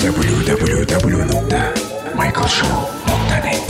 www.michaelshow.net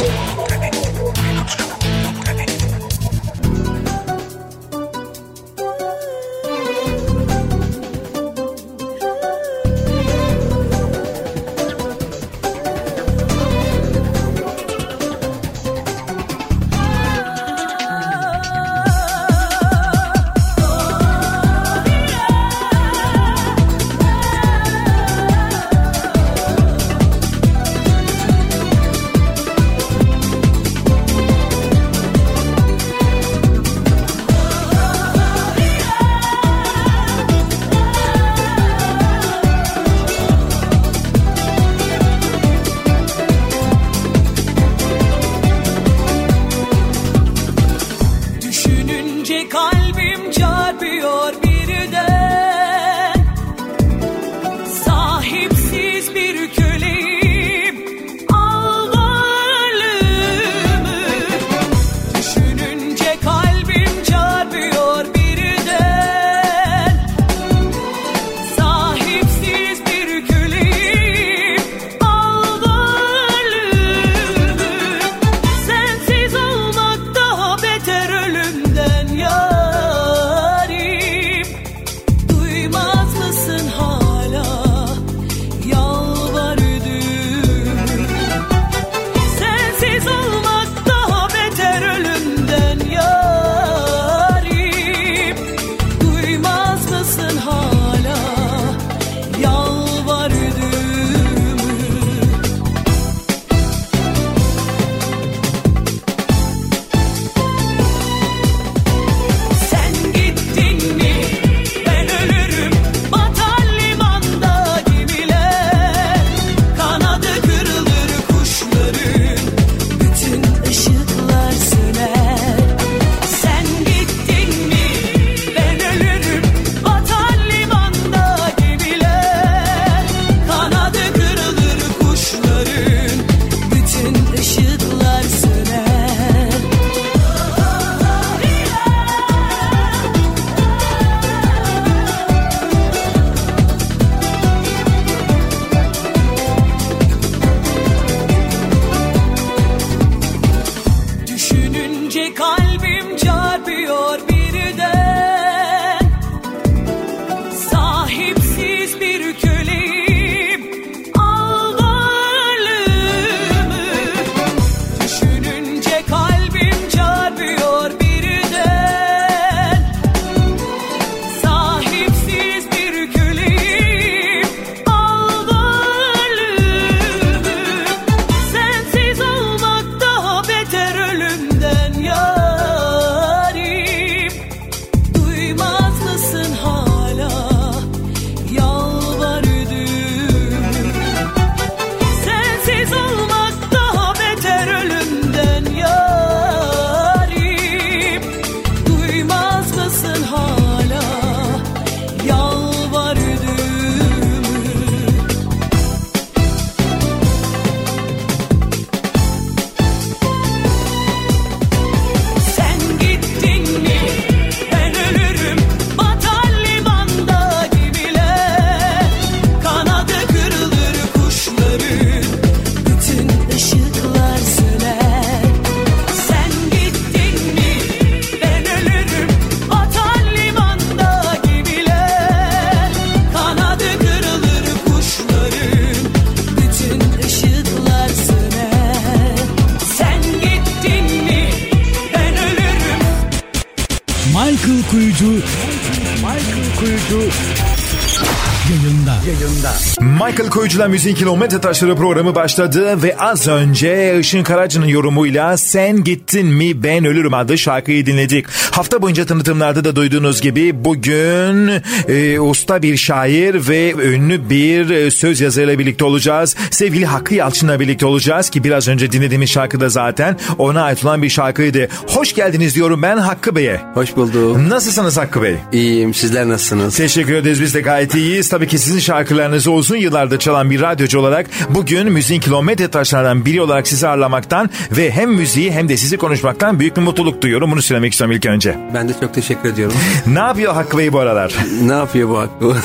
Koyucular Müziğin Kilometre Taşları programı başladı ve az önce Işın Karaca'nın yorumuyla Sen Gittin Mi Ben Ölürüm adlı şarkıyı dinledik. Hafta boyunca tanıtımlarda da duyduğunuz gibi bugün e, usta bir şair ve ünlü bir e, söz yazarıyla birlikte olacağız. Sevgili Hakkı Yalçın'la birlikte olacağız ki biraz önce dinlediğimiz şarkıda zaten ona ait olan bir şarkıydı. Hoş geldiniz diyorum ben Hakkı Bey'e. Hoş bulduk. Nasılsınız Hakkı Bey? İyiyim sizler nasılsınız? Teşekkür ederiz biz de gayet iyiyiz. Tabii ki sizin şarkılarınızı uzun yıllardır çalan bir radyocu olarak bugün müziğin kilometre taşlarından biri olarak sizi ağırlamaktan ve hem müziği hem de sizi konuşmaktan büyük bir mutluluk duyuyorum. Bunu söylemek istiyorum ilk önce. Ben de çok teşekkür ediyorum. ne yapıyor Hakkı Bey bu aralar? ne yapıyor bu Hakkı?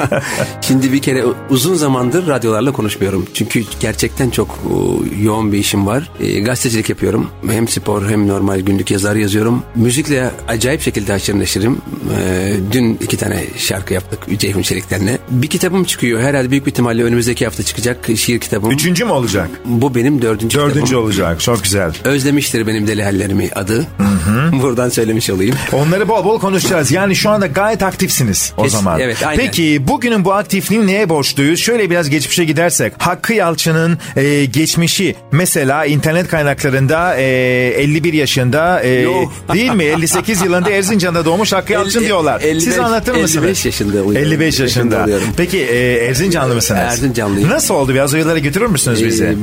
Şimdi bir kere uzun zamandır radyolarla konuşmuyorum. Çünkü gerçekten çok e, yoğun bir işim var. E, gazetecilik yapıyorum. Hem spor hem normal günlük yazar yazıyorum. Müzikle acayip şekilde haşır neşirim. E, dün iki tane şarkı yaptık Ceyhun Çelik'tenle. Bir kitabım çıkıyor. Herhalde büyük bir ihtimalle önümüzdeki hafta çıkacak şiir kitabım. Üçüncü mü olacak? Bu benim dördüncü, dördüncü kitabım. olacak. Çok güzel. Özlemiştir benim deli hallerimi adı. Hı hı. Buradan söylemiş olayım. Onları bol bol konuşacağız. Yani şu anda gayet aktifsiniz o Kesin, zaman. Evet aynen. Peki bugünün bu aktifliğin neye borçluyuz? Şöyle biraz geçmişe gidersek. Hakkı Yalçın'ın e, geçmişi mesela internet kaynaklarında e, 51 yaşında e, değil mi? 58 yılında Erzincan'da doğmuş Hakkı Yalçın diyorlar. 55, Siz anlatır mısınız? 55 yaşında oluyorum. 55 yaşında. Peki e, Erzincanlı mısınız? Erzincanlıyım. Nasıl oldu? Biraz o yıllara götürür müsünüz Ee, bizi?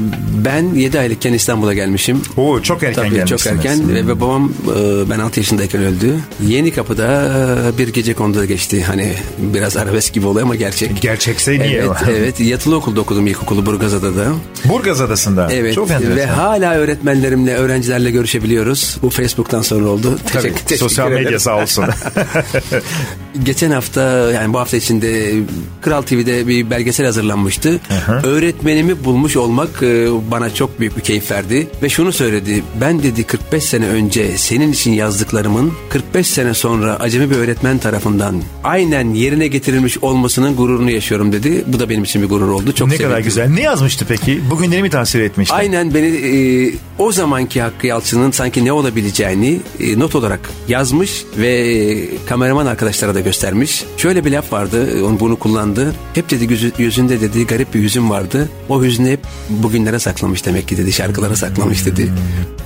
ben 7 aylıkken İstanbul'a gelmişim. Oo, çok erken Tabii gelmişsiniz. çok erken ve babam e, ben 6 yaşındayken öldü. Yeni kapıda e, bir gece konuda geçti. Hani biraz arabesk gibi oluyor ama gerçek. Gerçekse niye? Evet, evet. Yatılı okulda okudum ilkokulu Burgazada'da da. Burgaz Adası'nda. Evet. Çok enteresan. ve hala öğretmenlerimle, öğrencilerle görüşebiliyoruz. Bu Facebook'tan sonra oldu. Tabii, Teşekkür, teşekkür sosyal medya sağ olsun. Geçen hafta yani bu hafta içinde Kral TV'de bir belgesel hazırlanmıştı. Öğretmenimi bulmuş olmak e, bana çok büyük bir keyif verdi. Ve şunu söyledi. Ben dedi 45 sene önce senin için yazdıklarımın 45 sene sonra acemi bir öğretmen tarafından aynen yerine getirilmiş olmasının gururunu yaşıyorum dedi. Bu da benim için bir gurur oldu. Çok ne kadar sevindim. güzel. Ne yazmıştı peki? Bugünleri mi tasvir etmişti? Aynen beni e, o zamanki Hakkı Yalçın'ın sanki ne olabileceğini e, not olarak yazmış ve e, kameraman arkadaşlara da göstermiş. Şöyle bir laf vardı, onu bunu kullandı. Hep dedi yüzü- yüzünde dedi garip bir yüzüm vardı. O hüznü hep bugünlere saklamış demek ki dedi, şarkılara saklamış dedi.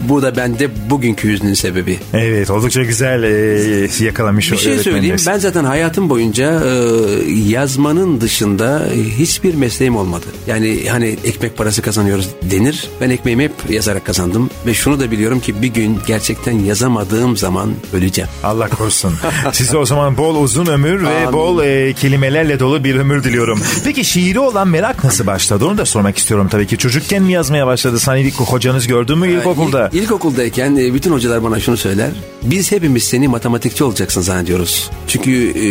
Bu da bende bugünkü hüznün sebebi. Evet oldukça güzel e, yakalamış Bir şey söyleyeyim. Ben zaten hayatım boyunca e, yazmanın dışında hiçbir mesleğim olmadı. Yani hani ekmek parası kazanıyoruz denir. Ben ekmeğimi hep yazarak kazandım. Ve şunu da biliyorum ki bir gün gerçekten yazamadığım zaman öleceğim. Allah korusun. Size o zaman bol uzun ömür ve Amin. bol e, kelimelerle dolu bir ömür diliyorum. Peki şiiri olan merak nasıl başladı? Onu da sormak istiyorum tabii ki. Çocukken mi yazmaya başladı? Sen ilk hocanız gördün mü ilkokulda? İlk, ilkokuldayken e, bütün hocalar bana şunu söyler. Biz hepimiz seni matematikçi olacaksın zannediyoruz. Çünkü e,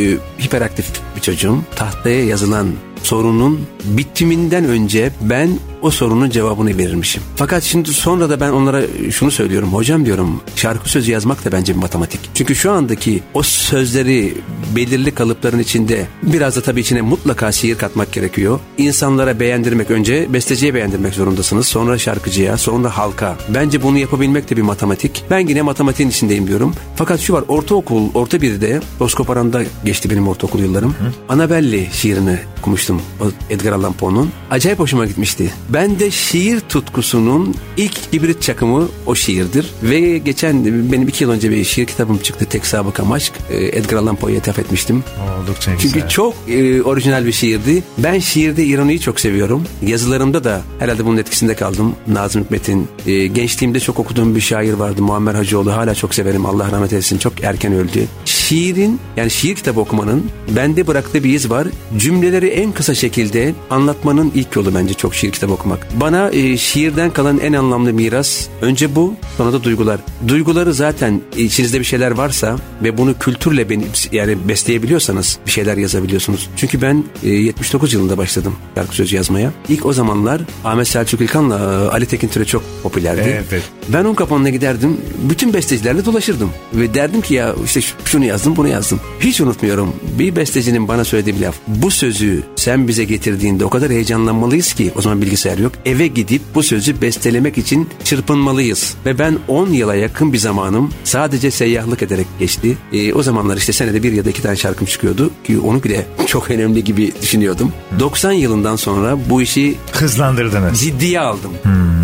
hiperaktif bir çocuğum. Tahtaya yazılan sorunun bitiminden önce ben o sorunun cevabını verirmişim. Fakat şimdi sonra da ben onlara şunu söylüyorum. Hocam diyorum şarkı sözü yazmak da bence bir matematik. Çünkü şu andaki o sözleri belirli kalıpların içinde biraz da tabii içine mutlaka şiir katmak gerekiyor. İnsanlara beğendirmek önce besteciye beğendirmek zorundasınız. Sonra şarkıcıya, sonra halka. Bence bunu yapabilmek de bir matematik. Ben yine matematiğin içindeyim diyorum. Fakat şu var ortaokul, orta birde Boskoparan'da geçti benim ortaokul yıllarım. Annabelli şiirini okumuştum o Edgar Allan Poe'nun. Acayip hoşuma gitmişti. Ben de şiir tutkusunun ilk kibrit çakımı o şiirdir. Ve geçen benim iki yıl önce bir şiir kitabım çıktı. Tek sabıkam aşk. Ee, Edgar Allan Poe'ya ithaf etmiştim. Oldukça güzel. Çünkü çok e, orijinal bir şiirdi. Ben şiirde ironiyi çok seviyorum. Yazılarımda da herhalde bunun etkisinde kaldım. Nazım Hikmet'in. E, gençliğimde çok okuduğum bir şair vardı. Muammer Hacıoğlu. Hala çok severim. Allah rahmet eylesin. Çok erken öldü. Şiirin yani şiir kitabı okumanın bende bıraktığı bir iz var. Cümleleri en kısa şekilde anlatmanın ilk yolu bence çok şiir kitabı okumak. Bana e, şiirden kalan en anlamlı miras önce bu sonra da duygular. Duyguları zaten içinizde bir şeyler varsa ve bunu kültürle benim yani besleyebiliyorsanız bir şeyler yazabiliyorsunuz. Çünkü ben e, 79 yılında başladım şarkı sözü yazmaya. İlk o zamanlar Ahmet Selçuk İlkan'la e, Ali Tekin Türe çok popülerdi. Evet. Ben onun kapanına giderdim. Bütün bestecilerle dolaşırdım. Ve derdim ki ya işte şu- şunu yazdım bunu yazdım. Hiç unutmuyorum. Bir bestecinin bana söylediği bir laf. Bu sözü sen bize getirdiğinde o kadar heyecanlanmalıyız ki o zaman bilgisayar yok. Eve gidip bu sözü bestelemek için çırpınmalıyız. Ve ben 10 yıla yakın bir zamanım sadece seyyahlık ederek geçti. E, o zamanlar işte senede bir ya da iki tane şarkım çıkıyordu. Ki onu bile çok önemli gibi düşünüyordum. 90 yılından sonra bu işi Hızlandırdınız. ciddiye aldım.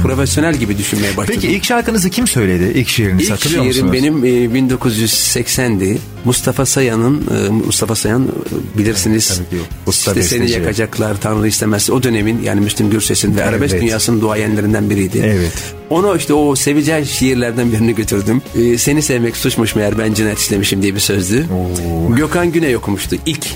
Profesyonel gibi düşünmeye başladım. Peki ilk şarkınızı kim söyledi? İlk şiirinizi İlk hatırlıyor şiirim musunuz? benim e, 1980'di. Mustafa Sayan'ın e, Mustafa Sayan e, bilirsiniz. Evet, tabii ki. Usta işte seni yakacaklar Tanrı istemez. O dönemin yani Müslüm Gürses'in ve arabesk Evet. dünyasının duayenlerinden biriydi. Evet. Onu işte o seveceğin şiirlerden birini götürdüm. E, seni sevmek suçmuş meğer ben cinayet işlemişim diye bir sözdü. Oo. Gökhan Güney okumuştu ilk.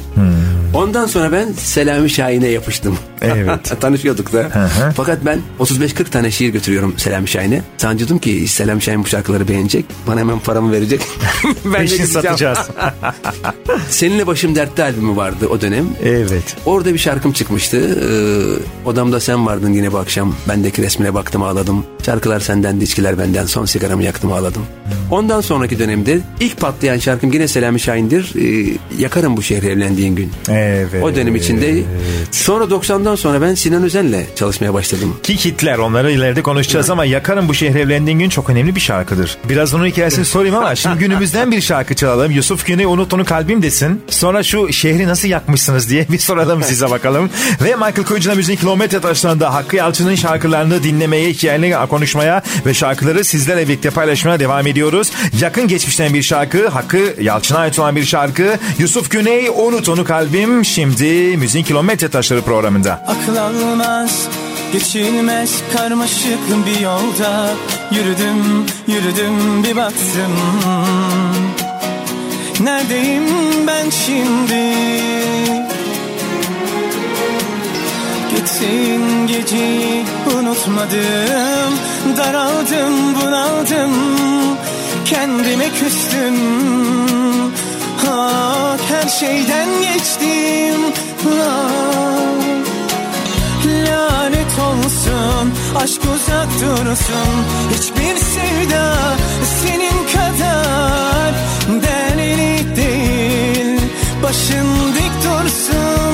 Ondan sonra ben Selami Şahin'e yapıştım. Evet. Tanışıyorduk da. Fakat ben 35-40 tane şiir götürüyorum Selami Şahin'e. Sancıdım ki Selami Şahin bu şarkıları beğenecek. Bana hemen paramı verecek. ben Peşin satacağız. Seninle Başım Dertte albümü vardı o dönem. Evet. Orada bir şarkım çıkmıştı. Ee, odamda sen vardın yine bu akşam. Bendeki resmine baktım ağladım. Şarkılar senden, içkiler benden. Son sigaramı yaktım ağladım. Ondan sonraki dönemde ilk patlayan şarkım yine Selami Şahin'dir. Ee, yakarım bu şehri evlendiğin gün. Evet. O dönem içinde. Sonra 90'dan sonra ben Sinan Özen'le çalışmaya başladım. Ki hitler onları ileride konuşacağız evet. ama Yakarım bu şehri evlendiğin gün çok önemli bir şarkıdır. Biraz onun hikayesini sorayım ama şimdi günümüzden bir şarkı çalalım. Yusuf Güney unut onu kalbim desin. Sonra şu şehri nasıl yakmışsınız diye bir soralım size bakalım. Ve Michael Koyucu'na müziğin kilometre taşlarında Hakkı Yalçın'ın şarkılarını dinlemeye, hikayelerini konuşmaya ve şarkıları sizlerle birlikte paylaşmaya devam ediyoruz. Yakın geçmişten bir şarkı, Hakkı Yalçın'a ait bir şarkı. Yusuf Güney unut onu kalbim şimdi müziğin kilometre taşları programında. Akıl almaz Geçilmez karmaşık bir yolda Yürüdüm yürüdüm bir baktım Neredeyim ben şimdi Gitsin geceyi unutmadım Daraldım bunaldım Kendime küstüm. Ah her şeyden geçtim. Ah. Lanet olsun aşk uzak dursun. Hiçbir sevda senin kadar Değerli değil. Başın dik dursun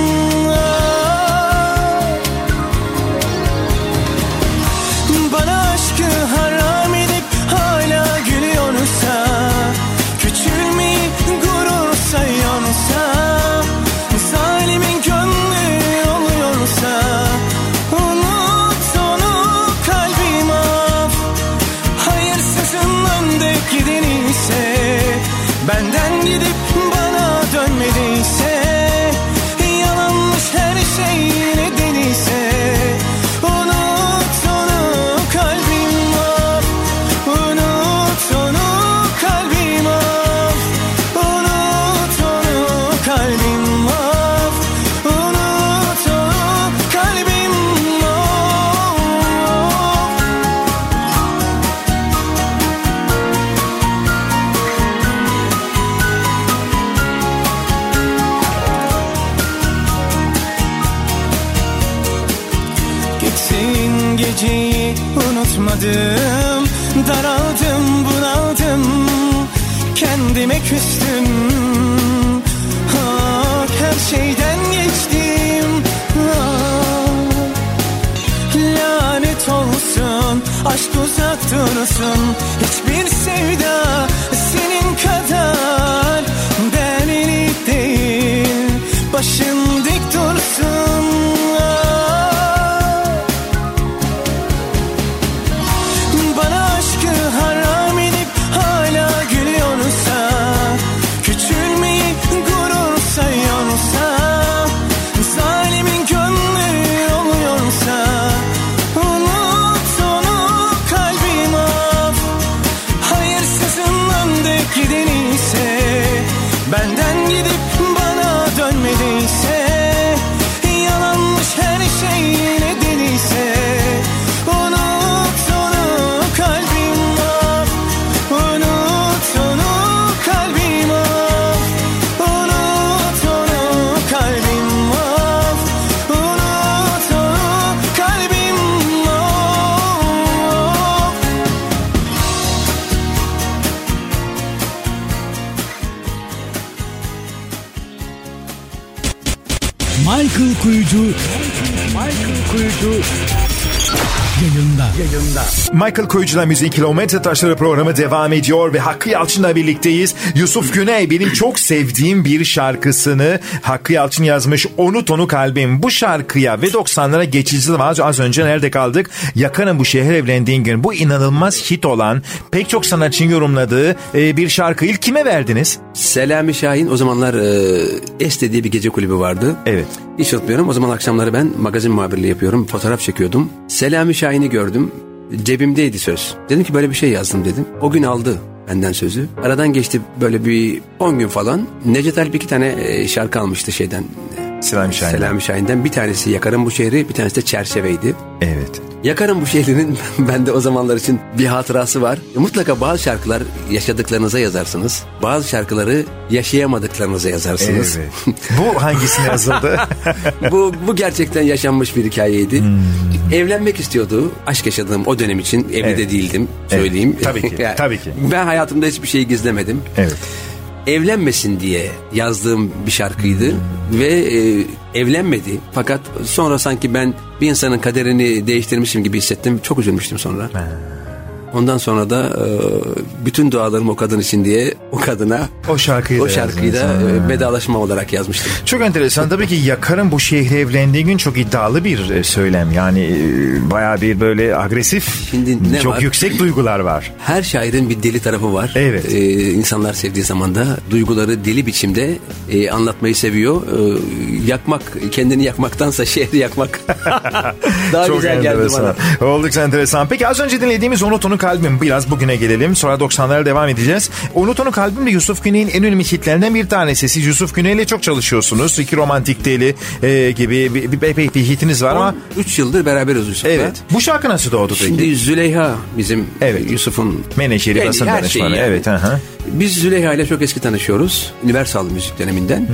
Michael Koyucu'la Müziğin Kilometre Taşları programı devam ediyor ve Hakkı Yalçın'la birlikteyiz. Yusuf Güney benim çok sevdiğim bir şarkısını Hakkı Yalçın yazmış. Onu tonu kalbim. Bu şarkıya ve 90'lara geçici var. Az önce nerede kaldık? Yakarım bu şehir evlendiğin gün. Bu inanılmaz hit olan pek çok sanatçının yorumladığı e, bir şarkı. İlk kime verdiniz? Selami Şahin o zamanlar e, Este diye bir gece kulübü vardı. Evet. Hiç unutmuyorum. O zaman akşamları ben magazin muhabirliği yapıyorum. Fotoğraf çekiyordum. Selami Şahin'i gördüm. Cebimdeydi söz. Dedim ki böyle bir şey yazdım dedim. O gün aldı benden sözü. Aradan geçti böyle bir 10 gün falan. Necdet Alp iki tane e, şarkı almıştı şeyden. Selami Şahin'den. Selami Şahin'den bir tanesi Yakarım Bu Şehri bir tanesi de Çerçeveydi. Evet. Yakarım Bu Şehri'nin bende o zamanlar için bir hatırası var. Mutlaka bazı şarkılar yaşadıklarınıza yazarsınız. Bazı şarkıları yaşayamadıklarınıza yazarsınız. Evet. Bu hangisine yazıldı? bu, bu gerçekten yaşanmış bir hikayeydi. Evlenmek istiyordu. Aşk yaşadığım o dönem için evli Evet. de değildim söyleyeyim. Evet, tabii ki, Yani tabii ki. Ben hayatımda hiçbir şeyi gizlemedim. evet. Evlenmesin diye yazdığım bir şarkıydı ve e, evlenmedi. Fakat sonra sanki ben bir insanın kaderini değiştirmişim gibi hissettim. Çok üzülmüştüm sonra. Ondan sonra da e, bütün dualarım o kadın için diye o kadına O şarkıyı o da şarkıyı da e, vedalaşma olarak yazmıştım. Çok enteresan. Tabii ki Yakar'ın bu şehre evlendiği gün çok iddialı bir e, söylem. Yani e, bayağı bir böyle agresif, Şimdi ne çok var? yüksek duygular var. Her şairin bir deli tarafı var. Evet. Ee, insanlar sevdiği zaman da duyguları deli biçimde e, anlatmayı seviyor. Ee, yakmak, kendini yakmaktansa şehri yakmak daha çok güzel geldi enteresan. bana. Oldukça enteresan. Peki az önce dinlediğimiz Unut Onu Kalbim biraz bugüne gelelim. Sonra 90'lara devam edeceğiz. Unut Onu Kalbim de Yusuf Güney'in en önemli hitlerinden bir tanesi. Siz Yusuf Güney'le çok çalışıyorsunuz. İki romantik deli e, gibi bir, bir, epey bir hitiniz var ama 3 yıldır beraberiz Yusuf'la. evet. Bu şarkı nasıl doğdu peki? Şimdi Züleyha bizim Evet. Yusuf'un Menajeri, Yani basın danışmanı. yani. Evet. Aha. Biz Züleyha ile çok eski tanışıyoruz. Universal müzik döneminden. Hmm.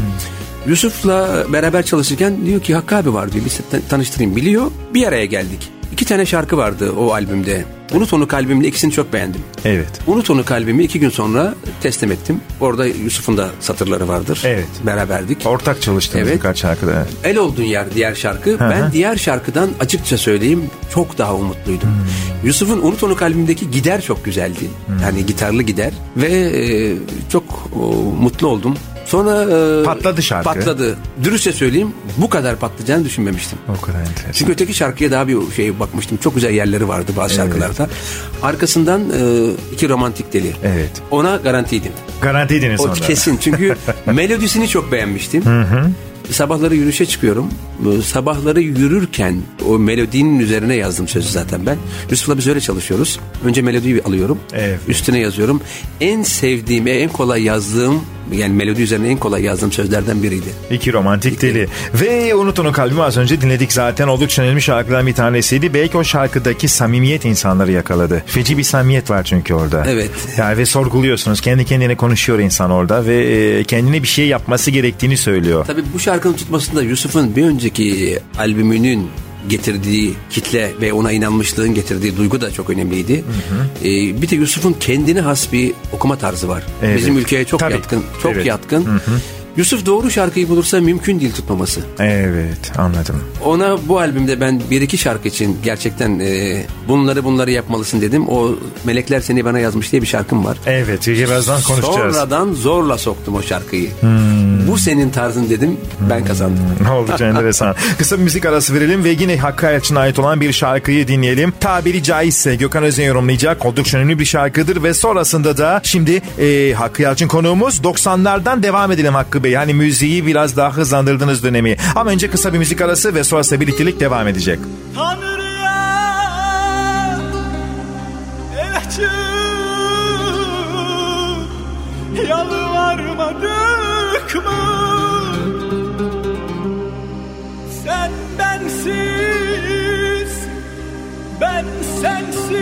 Yusuf'la beraber çalışırken diyor ki Hakkı abi var diyor. Bir tan- tanıştırayım biliyor. Bir araya geldik. İki tane şarkı vardı o albümde. Unut onu kalbimle ikisini çok beğendim. Evet. Unut onu kalbimi iki gün sonra teslim ettim. Orada Yusuf'un da satırları vardır. Evet. Beraberdik. Ortak çalıştığınız Evet. birkaç şarkıda. El olduğun yer diğer şarkı. Ben diğer şarkıdan açıkça söyleyeyim çok daha umutluydum. Hmm. Yusuf'un Unut Onu kalbimdeki gider çok güzeldi. Yani gitarlı gider ve e, çok o, mutlu oldum. Sonra e, Patladı şarkı. Patladı. Dürüstçe söyleyeyim bu kadar patlayacağını düşünmemiştim. O kadar enteresan. Çünkü öteki şarkıya daha bir şey bakmıştım. Çok güzel yerleri vardı bazı şarkılarda. Arkasından e, iki romantik deli. Evet. Ona garantiydim. Garantiydiniz O onda. kesin çünkü melodisini çok beğenmiştim. Sabahları yürüyüşe çıkıyorum. Sabahları yürürken o melodinin üzerine yazdım sözü zaten ben. Yusuf'la biz öyle çalışıyoruz. Önce melodiyi alıyorum. Evet. Üstüne yazıyorum. En sevdiğim, en kolay yazdığım yani melodi üzerine en kolay yazdığım sözlerden biriydi. İki romantik deli. Ve Unut Onu Kalbimi az önce dinledik zaten. Oldukça önemli şarkılardan bir tanesiydi. Belki o şarkıdaki samimiyet insanları yakaladı. Feci bir samimiyet var çünkü orada. Evet. Yani ve sorguluyorsunuz. Kendi kendine konuşuyor insan orada ve e, kendine bir şey yapması gerektiğini söylüyor. Tabii bu şarkının tutmasında Yusuf'un bir önceki albümünün getirdiği kitle ve ona inanmışlığın getirdiği duygu da çok önemliydi. Ee, bir de Yusuf'un kendine has bir okuma tarzı var. Evet. Bizim ülkeye çok Tabii. yatkın, çok Evet. yatkın. Yusuf doğru şarkıyı bulursa mümkün değil tutmaması. Evet anladım. Ona bu albümde ben bir iki şarkı için gerçekten e, bunları bunları yapmalısın dedim. O Melekler Seni Bana Yazmış diye bir şarkım var. Evet birazdan konuşacağız. Sonradan zorla soktum o şarkıyı. Bu senin tarzın dedim ben kazandım. Oldukça enteresan. Kısa bir müzik arası verelim ve yine Hakkı Ayalçı'na ait olan bir şarkıyı dinleyelim. Tabiri caizse Gökhan Özen yorumlayacak. Oldukça önemli bir şarkıdır ve sonrasında da şimdi e, Hakkı Yalçın konuğumuz 90'lardan devam edelim Hakkı Bey. Yani müziği biraz daha hızlandırdığınız dönemi. Ama önce kısa bir müzik arası ve sonrasında birliktelik devam edecek. Tanrı'ya elçi yalvarmadık mı? Sen bensiz, ben sensiz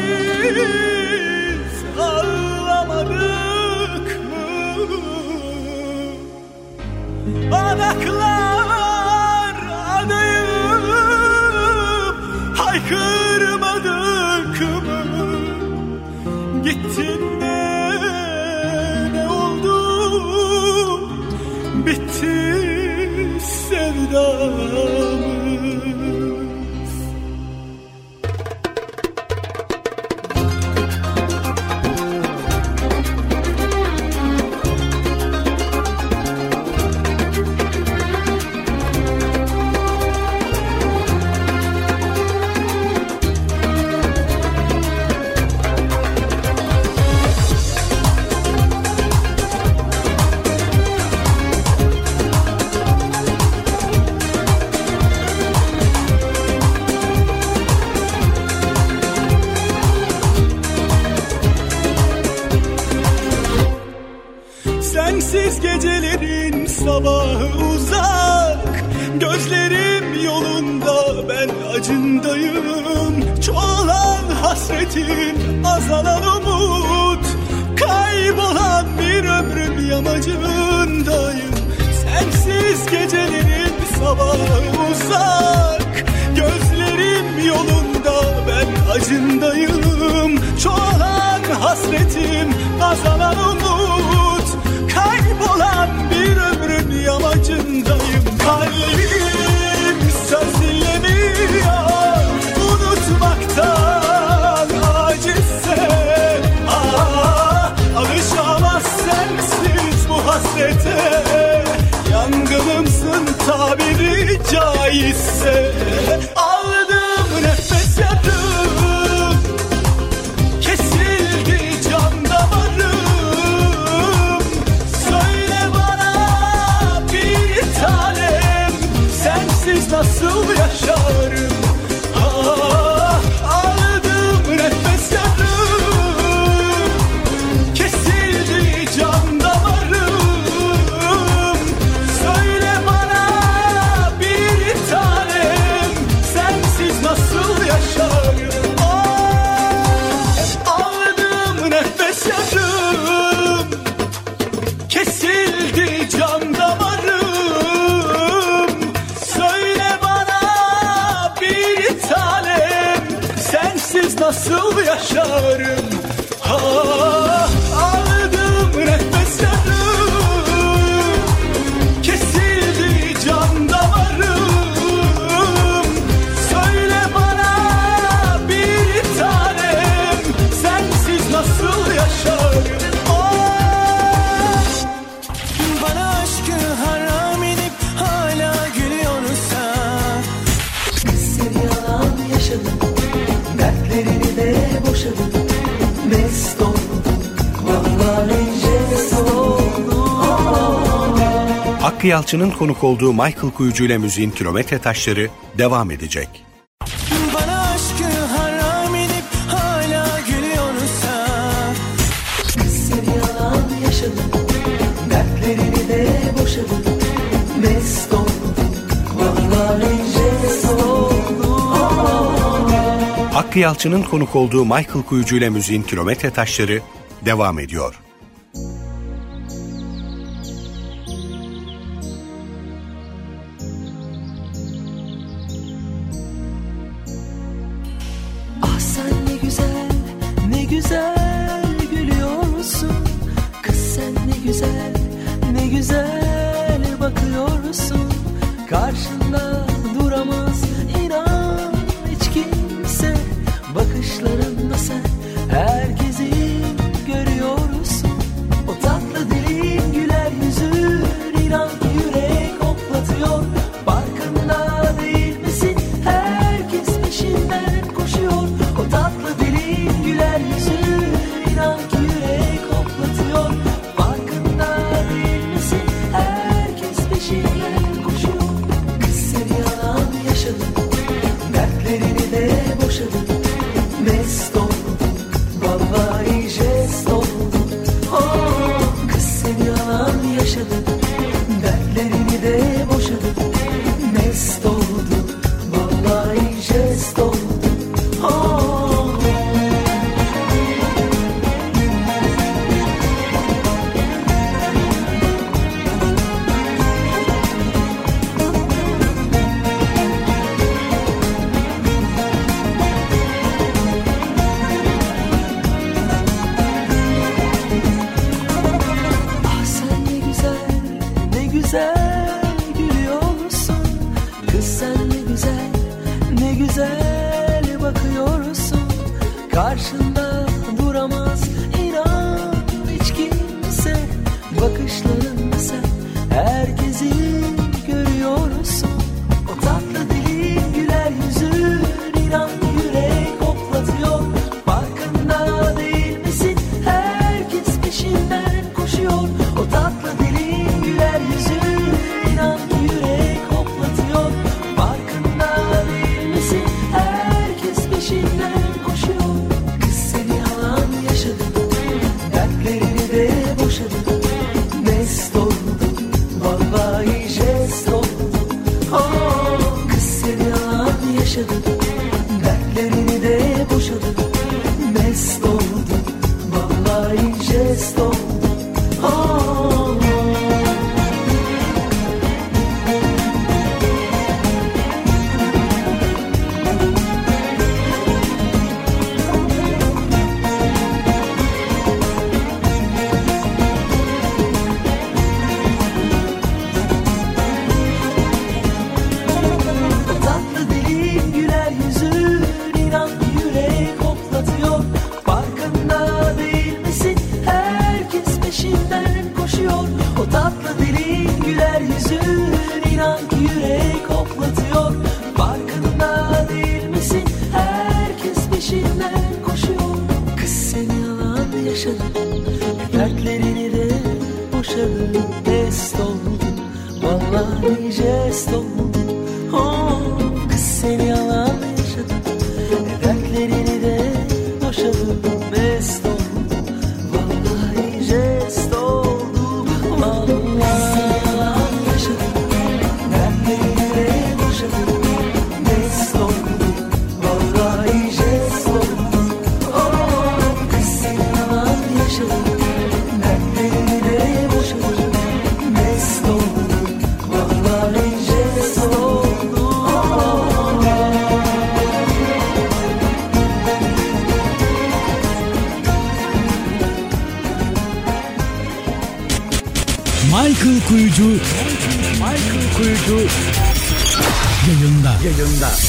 ağlamadık mı? Anaklar adayım haykırmadık mı? Gittin Bitti sevdamız. hasretin azalan umut Kaybolan bir ömrüm yamacındayım Sensiz gecelerin sabahı uzak Gözlerim yolunda ben acındayım. Çoğalan hasretim azalan umut Kaybolan bir ömrüm yamacındayım Kalbim caizse. Hakkı Yalçın'ın konuk olduğu Michael Kuyucu ile müziğin kilometre taşları devam edecek. Hakkı Yalçın'ın konuk olduğu Michael Kuyucu ile müziğin kilometre taşları devam ediyor.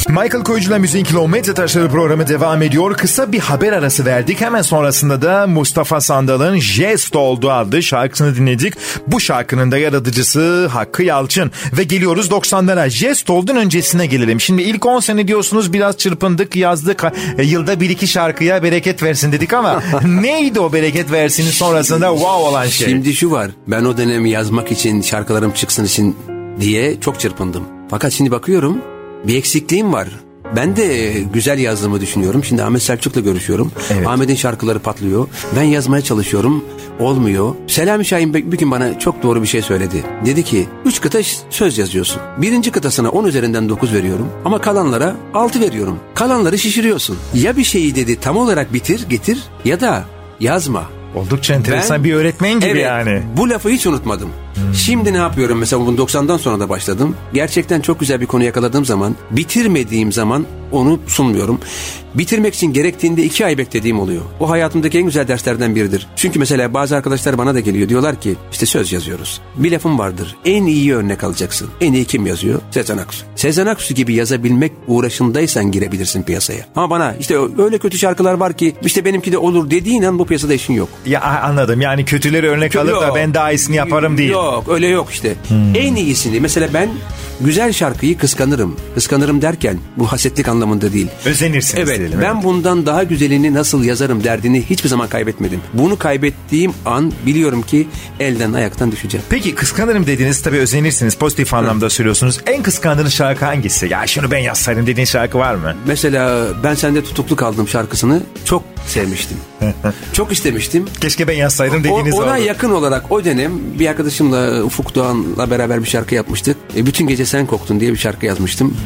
Michael Koyucu'la Müziğin Kilometre Taşları programı devam ediyor. Kısa bir haber arası verdik. Hemen sonrasında da Mustafa Sandal'ın Jest oldu adlı şarkısını dinledik. Bu şarkının da yaratıcısı Hakkı Yalçın. Ve geliyoruz 90'lara. Jest oldun öncesine gelelim. Şimdi ilk 10 sene diyorsunuz biraz çırpındık yazdık. E, yılda bir iki şarkıya bereket versin dedik ama neydi o bereket versinin sonrasında wow olan şey? Şimdi şu var. Ben o dönemi yazmak için, şarkılarım çıksın için diye çok çırpındım. Fakat şimdi bakıyorum bir eksikliğim var. Ben de güzel yazdığımı düşünüyorum. Şimdi Ahmet Selçuk'la görüşüyorum. Evet. Ahmet'in şarkıları patlıyor. Ben yazmaya çalışıyorum. Olmuyor. Selami Şahin bir gün bana çok doğru bir şey söyledi. Dedi ki üç kıta ş- söz yazıyorsun. Birinci kıtasına 10 üzerinden 9 veriyorum. Ama kalanlara 6 veriyorum. Kalanları şişiriyorsun. Ya bir şeyi dedi tam olarak bitir getir ya da yazma. Oldukça enteresan Ben- bir öğretmen gibi Evet, yani. Bu lafı hiç unutmadım. Şimdi ne yapıyorum mesela bunu 90'dan sonra da başladım. Gerçekten çok güzel bir konu yakaladığım zaman bitirmediğim zaman onu sunmuyorum. Bitirmek için gerektiğinde iki ay beklediğim oluyor. O hayatımdaki en güzel derslerden biridir. Çünkü mesela bazı arkadaşlar bana da geliyor. Diyorlar ki işte söz yazıyoruz. Bir lafım vardır. En iyi örnek alacaksın. En iyi kim yazıyor? Sezen Aksu. Sezen Aksu gibi yazabilmek uğraşındaysan girebilirsin piyasaya. Ama bana işte öyle kötü şarkılar var ki işte benimki de olur dediğin an bu piyasada işin yok. Ya anladım yani kötüleri örnek alıp da ben daha iyisini yaparım değil. Yok öyle yok işte. Hmm. En iyisini mesela ben güzel şarkıyı kıskanırım. Kıskanırım derken bu hasetlik anlamında değil. Özenirsiniz Evet diyelim. ben evet. bundan daha güzelini nasıl yazarım derdini hiçbir zaman kaybetmedim. Bunu kaybettiğim an biliyorum ki elden ayaktan düşeceğim. Peki kıskanırım dediğiniz tabii özenirsiniz pozitif anlamda söylüyorsunuz. En kıskandığınız şarkı hangisi? Ya şunu ben yazsaydım dediğin şarkı var mı? Mesela ben sende tutuklu kaldım şarkısını çok sevmiştim. çok istemiştim. Keşke ben yazsaydım O, dediğiniz ona oldu. yakın olarak o dönem bir arkadaşımla Ufuk Doğan'la beraber bir şarkı yapmıştık. E, bütün gece sen koktun diye bir şarkı yazmıştım.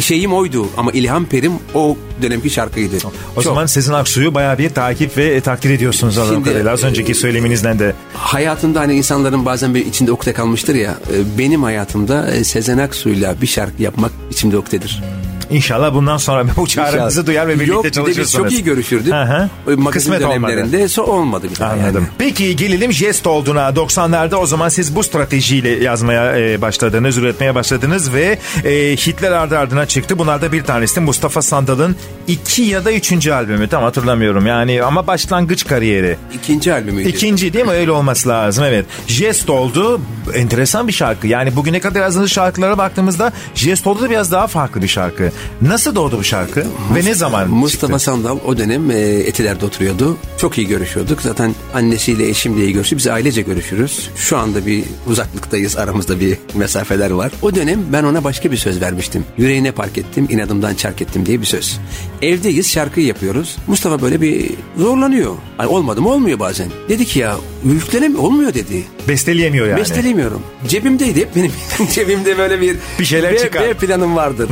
Şeyim oydu ama ilham perim o dönemki şarkıydı. O Çok. zaman Sezen Aksu'yu bayağı bir takip ve takdir ediyorsunuz anladığım kadarıyla. Az e, önceki söyleminizden de. hayatında hani insanların bazen bir içinde ukde kalmıştır ya. e, Benim hayatımda e, Sezen Aksu'yla bir şarkı yapmak içimde ukdedir. İnşallah bundan sonra bu çağrınızı duyar ve birlikte Yok çalışırsınız. çok iyi görüşürdük. Hı hı. Kısmet dönemlerinde so olmadı bir Anladım. yani. Peki gelelim jest olduğuna. 90'larda o zaman siz bu stratejiyle yazmaya e, başladınız, üretmeye başladınız ve e, hitler ardı ardına çıktı. Bunlarda bir tanesi Mustafa Sandal'ın iki ya da üçüncü albümü tam hatırlamıyorum. Yani ama başlangıç kariyeri. İkinci albümüydü. İkinci değil mi? Öyle olması lazım evet. Jest oldu. Enteresan bir şarkı. Yani bugüne kadar yazdığınız şarkılara baktığımızda Jest oldu da biraz daha farklı bir şarkı. Nasıl doğdu bu şarkı? Ve ne zaman Mustafa çıktı? Sandal o dönem e, Etiler'de oturuyordu. Çok iyi görüşüyorduk. Zaten annesiyle eşimle iyi görüşüyor. Biz ailece görüşürüz. Şu anda bir uzaklıktayız. Aramızda bir mesafeler var. O dönem ben ona başka bir söz vermiştim. Yüreğine park ettim, inadımdan çark ettim diye bir söz. Evdeyiz şarkıyı yapıyoruz. Mustafa böyle bir zorlanıyor. Ay olmadı mı olmuyor bazen. Dedi ki ya yüklenem olmuyor dedi. Besteleyemiyor yani. Besteleyemiyorum. Cebimdeydi hep benim cebimde böyle bir Bir şeyler B, çıkar. B planım vardır.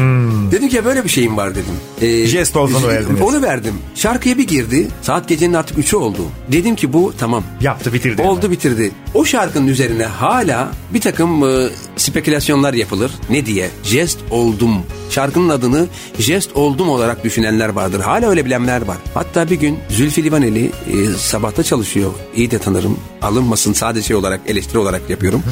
Dedim ki ya böyle bir şeyim var dedim. Ee, Jest olduğunu verdiniz. Onu verdim. Şarkıya bir girdi. Saat gecenin artık 3'ü oldu. Dedim ki bu tamam. Yaptı bitirdi. Oldu bitirdi. O şarkının üzerine hala bir takım e, spekülasyonlar yapılır. Ne diye? Jest oldum. Şarkının adını jest oldum olarak düşünenler vardır. Hala öyle bilenler var. Hatta bir gün Zülfü Livaneli e, sabahta çalışıyor. İyi de tanırım. Alınmasın sadece şey olarak eleştiri olarak yapıyorum.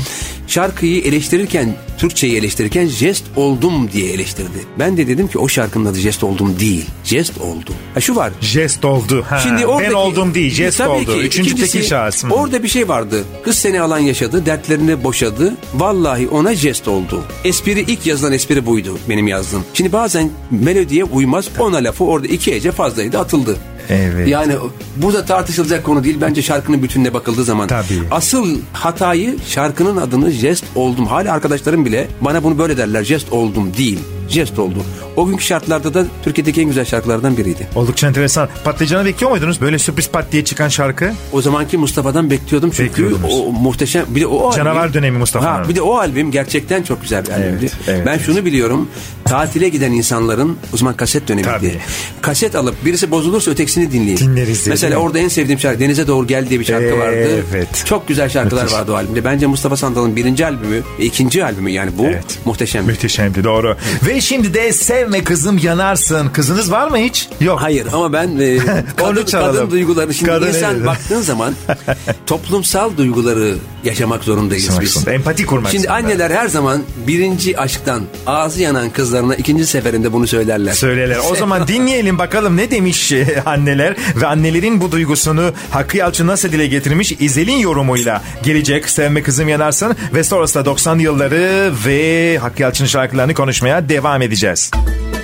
Şarkıyı eleştirirken, Türkçeyi eleştirirken jest oldum diye eleştirdi. Ben de dedim ki o şarkının adı jest oldum değil. Jest oldum. Ha şu var. Jest oldu. Ha, Şimdi oradaki, ben oldum değil, jest Tabii oldu. ki. Üçüncü İkincisi, tekil şahıs. Hı. Orada bir şey vardı. Kız seni alan yaşadı, dertlerini boşadı. Vallahi ona jest oldu. Espri ilk yazılan espri buydu benim yazdığım. Şimdi bazen melodiye uymaz. Ona lafı orada iki hece fazlaydı atıldı. Evet. Yani bu da tartışılacak konu değil. Bence şarkının bütününe bakıldığı zaman. Tabii. Asıl hatayı şarkının adını jest oldum. Hala arkadaşlarım bile bana bunu böyle derler. Jest oldum değil. Jest oldu. O günkü şartlarda da Türkiye'deki en güzel şarkılardan biriydi. Oldukça enteresan. Patlıcanı bekliyor muydunuz? Böyle sürpriz pat diye çıkan şarkı. O zamanki Mustafa'dan bekliyordum çünkü o muhteşem bir de o Canavar albüm- dönemi Mustafa'nın. Ha, bir de o albüm gerçekten çok güzel bir albümdü. Evet, evet, ben evet. şunu biliyorum. Tatile giden insanların o zaman kaset dönemiydi. Tabii. Kaset alıp birisi bozulursa ötekisini dinleyin. Dinleriz Mesela orada en sevdiğim şarkı Denize Doğru Gel diye bir şarkı vardı. Evet. Çok güzel şarkılar Müthiş. vardı o albümde. Bence Mustafa Sandal'ın birinci albümü, ve ikinci albümü yani bu Evet. muhteşem. Muhteşemdi doğru. Ve şimdi de sevme kızım yanarsın. Kızınız var mı hiç? Yok. Hayır ama ben e, kadın, kadın duyguları şimdi Kadın insan evet. baktığın zaman toplumsal duyguları yaşamak zorundayız Yaşamak biz. zorunda, empati kurmak Şimdi zorunda. anneler her zaman birinci aşktan ağzı yanan kızlarına ikinci seferinde bunu söylerler. Söyleler. O zaman dinleyelim bakalım ne demiş e, anneler ve annelerin bu duygusunu Hakkı Yalçın nasıl dile getirmiş İzel'in yorumuyla gelecek Sevme Kızım Yanarsın ve sonrasında 90 yılları ve Hakkı Yalçın şarkılarını konuşmaya devam edeceğiz. Yüreğimin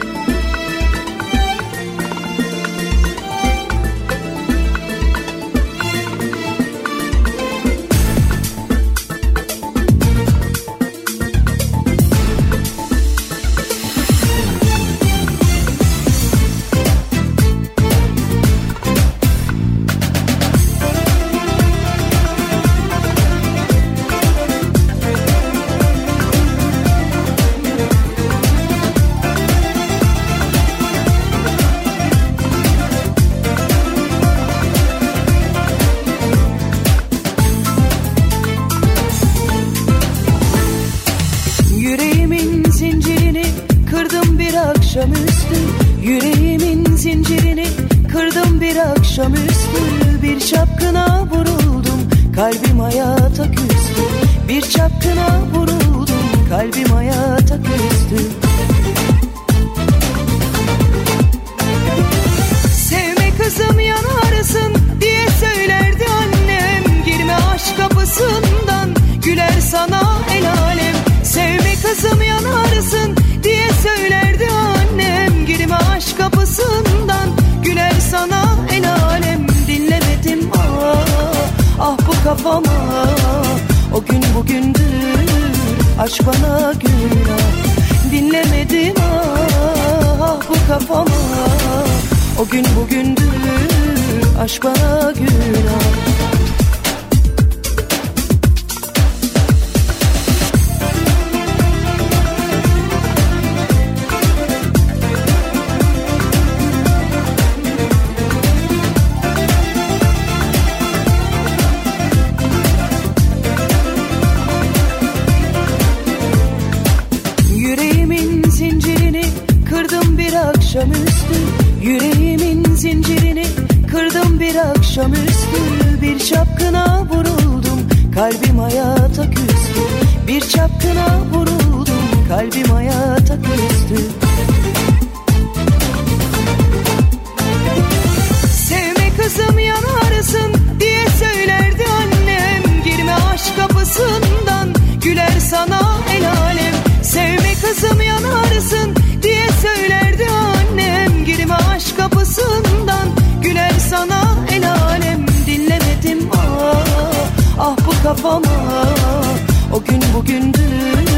akşamüstü. Yüreğimin zincirini kırdım bir akşamüstü. Bir çapkına vuruldum kalbim hayata küstü. Bir çapkına vuruldum kalbim hayata küstü. Sevme kızım yanarsın diye söylerdi annem. Girme aşk kapısından güler sana el alem. Sevme kızım yanarsın aşk kapısından güler sana el alem Dinlemedim. Ah, ah bu kafama O gün bugündür. Aşk bana günah Dinlemedim. Ah, ah bu kafama O gün bugündür. Aşk bana günah akşamüstü Bir çapkına vuruldum kalbim hayata küstü. Bir çapkına vuruldum kalbim hayata küstü. Sevme kızım yanarsın diye söylerdi annem. Girme aşk kapısından güler sana el alem. Sevme kızım yanarsın diye söylerdi annem. Girme aşk kapısından güler sana kafama. O gün bugündür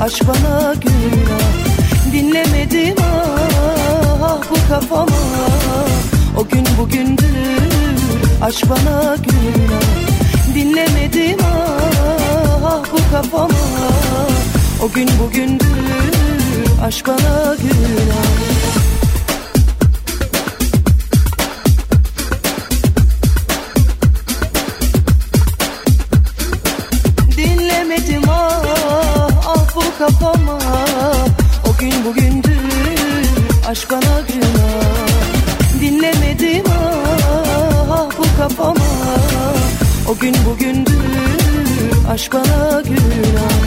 aşk bana günah Dinlemedim ah, bu kafama. O gün bugündür aşk bana günah Dinlemedim ah bu kafama. O gün bugündür aşk bana günah kafama O gün bugündür aşk bana günah Dinlemedim ah, ah bu kafama. O gün bugündür aşk bana günah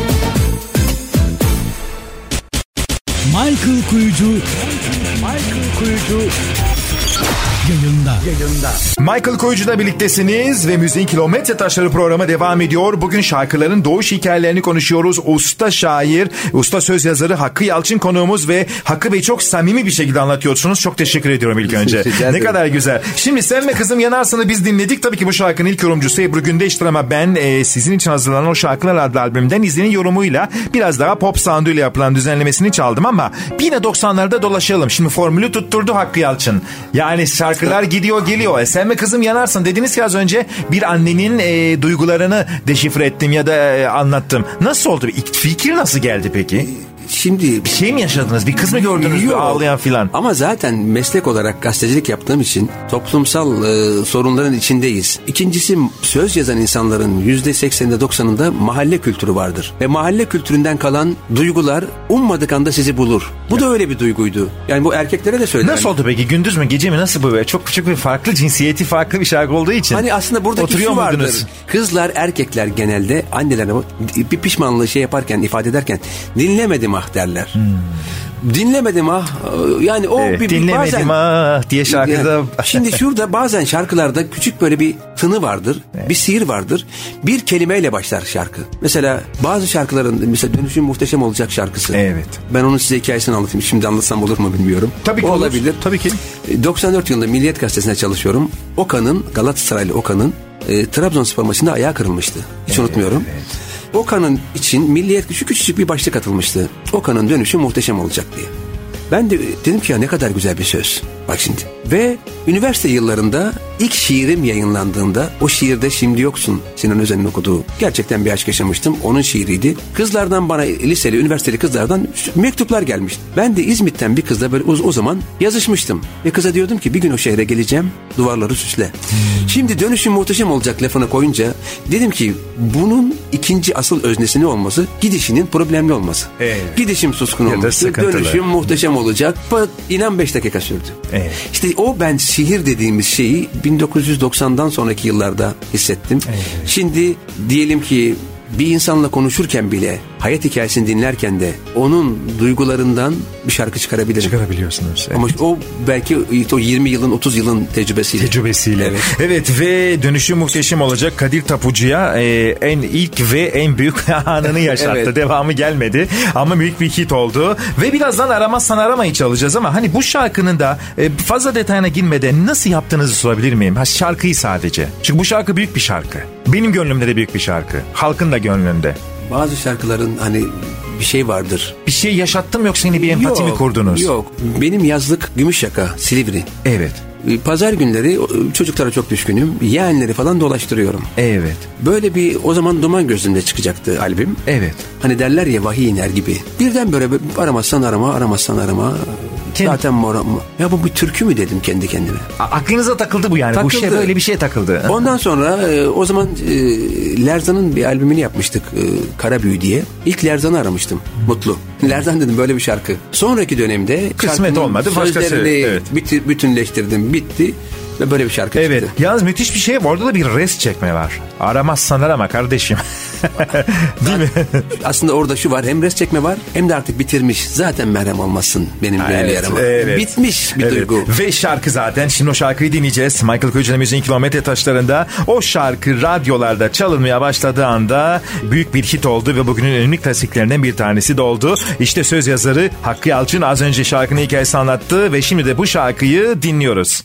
Michael Kuyucu. Michael Kuyucu yayında. Yayında. Michael Koyucu'da birliktesiniz ve Müziğin Kilometre Taşları programı devam ediyor. Bugün şarkıların doğuş hikayelerini konuşuyoruz. Usta şair, usta söz yazarı Hakkı Yalçın konuğumuz ve Hakkı Bey çok samimi bir şekilde anlatıyorsunuz. Çok teşekkür ediyorum ilk önce. Ne kadar güzel. Şimdi Sen ve Kızım Yanarsın'ı biz dinledik. Tabii ki bu şarkının ilk yorumcusu Ebru Gündeş'tir ama ben e, sizin için hazırlanan o şarkılar adlı albümden izlenin yorumuyla biraz daha pop sounduyla yapılan düzenlemesini çaldım ama yine 90'larda dolaşalım. Şimdi formülü tutturdu Hakkı Yalçın. Yani şarkılar gidiyor geliyor. E, sen ve kızım yanarsın dediniz ki az önce bir annenin e, duygularını deşifre ettim ya da e, anlattım. Nasıl oldu? İlk Fikir nasıl geldi peki? Şimdi Bir şey mi yaşadınız? Bir kız mı gördünüz Yok. ağlayan filan? Ama zaten meslek olarak gazetecilik yaptığım için toplumsal e, sorunların içindeyiz. İkincisi söz yazan insanların yüzde sekseninde doksanında mahalle kültürü vardır. Ve mahalle kültüründen kalan duygular ummadık anda sizi bulur. Bu da öyle bir duyguydu. Yani bu erkeklere de söylerim. Nasıl oldu peki? Gündüz mü gece mi? Nasıl bu? Çok küçük bir farklı cinsiyeti farklı bir şarkı olduğu için. Hani aslında buradaki Oturuyor şu vardır. muydunuz? Kızlar, erkekler genelde annelerine bir pişmanlığı şey yaparken, ifade ederken dinlemedim ah derler. Dinlemedim ah. Yani o Hmm. Evet, bir, dinlemedim bazen... ah diye şarkıda. Şimdi şurada bazen şarkılarda küçük böyle bir tını vardır. Bir sihir vardır. Bir kelimeyle başlar şarkı. Mesela bazı şarkıların mesela Dönüşüm Muhteşem Olacak şarkısı. Evet. Ben onun size hikayesini anlatayım. Şimdi anlatsam olur mu bilmiyorum. Tabii ki O olur. olabilir. Tabii ki. E, 94 yılında Milliyet Gazetesi'nde çalışıyorum. Okan'ın Galatasaraylı Okan'ın e, Trabzonspor maçında ayağı kırılmıştı. Hiç unutmuyorum. Okan'ın için Milliyet şu küçücük bir başlık atılmıştı. Okan'ın dönüşü muhteşem olacak diye. Ben de dedim ki ya ne kadar güzel bir söz. Bak şimdi. Ve üniversite yıllarında ilk şiirim yayınlandığında o şiirde Şimdi Yoksun Sinan Özen'in okuduğu gerçekten bir aşk yaşamıştım. Onun şiiriydi. Kızlardan bana liseli, üniversiteli kızlardan mektuplar gelmişti. Ben de İzmit'ten bir kızla böyle o, zaman yazışmıştım. Ve kıza diyordum ki bir gün o şehre geleceğim duvarları süsle. Şimdi dönüşüm muhteşem olacak lafını koyunca dedim ki bunun ikinci asıl öznesini olması gidişinin problemli olması. Evet. Gidişim suskun sıkıntılı. dönüşüm muhteşem olacak. Fa- İnan 5 dakika sürdü. Evet. İşte o ben şiir dediğimiz şeyi 1990'dan sonraki yıllarda hissettim. Şimdi diyelim ki bir insanla konuşurken bile hayat hikayesini dinlerken de onun duygularından bir şarkı çıkarabilirim. Çıkarabiliyorsunuz. Ama o belki o 20 yılın 30 yılın tecrübesiyle. Tecrübesiyle. Evet. Evet. ve dönüşü muhteşem olacak. Kadir Tapucu'ya e, en ilk ve en büyük anını yaşattı. Evet. Devamı gelmedi ama büyük bir hit oldu. Ve birazdan aramazsan aramayı çalacağız ama hani bu şarkının da e, fazla detayına girmeden nasıl yaptığınızı sorabilir miyim? Ha, şarkıyı sadece. Çünkü bu şarkı büyük bir şarkı. Benim gönlümde de büyük bir şarkı. Halkın da gönlünde. Bazı şarkıların hani bir şey vardır. Bir şey yaşattım yoksa yine bir empati mi Yok, kurdunuz? Yok. Benim yazlık Gümüşyaka, Silivri. Evet. E, Pazar günleri çocuklara çok düşkünüm. Yeğenleri falan dolaştırıyorum. Evet. Böyle bir o zaman Duman Gözü'nde çıkacaktı albüm. Evet. Hani derler ya vahiy iner gibi. Birden böyle aramazsan arama, aramazsan arama. Kendi- Zaten mora, ya bu bir türkü mü dedim kendi kendime. A- Aklınıza takıldı bu yani. Bu Takıldı. şey böyle bir şey takıldı. Ondan sonra e, o zaman e, Lerzan'ın bir albümünü yapmıştık e, Kara Büyü diye. İlk Lerzan'ı aramıştım. Mutlu. Lerzan dedim böyle bir şarkı. Sonraki dönemde Kısmet olmadı, başkası, evet. bütünleştirdim. Bitti. Ve böyle bir şarkı Evet. çıktı. Yalnız müthiş bir şey. Orada da bir rest çekme var. Aramazsan arama kardeşim. Değil mi? Aslında orada şu var hem res çekme var hem de artık bitirmiş. Zaten merhem olmasın benim gönül Evet, yarama. evet. Bitmiş bir Evet. duygu. Ve şarkı zaten. Şimdi o şarkıyı dinleyeceğiz. Michael Kocaeli Müziğin Kilometre Taşlarında o şarkı radyolarda çalınmaya başladığı anda büyük bir hit oldu ve bugünün önemli klasiklerinden bir tanesi de oldu. İşte söz yazarı Hakkı Yalçın az önce şarkının hikayesini anlattı ve şimdi de bu şarkıyı dinliyoruz.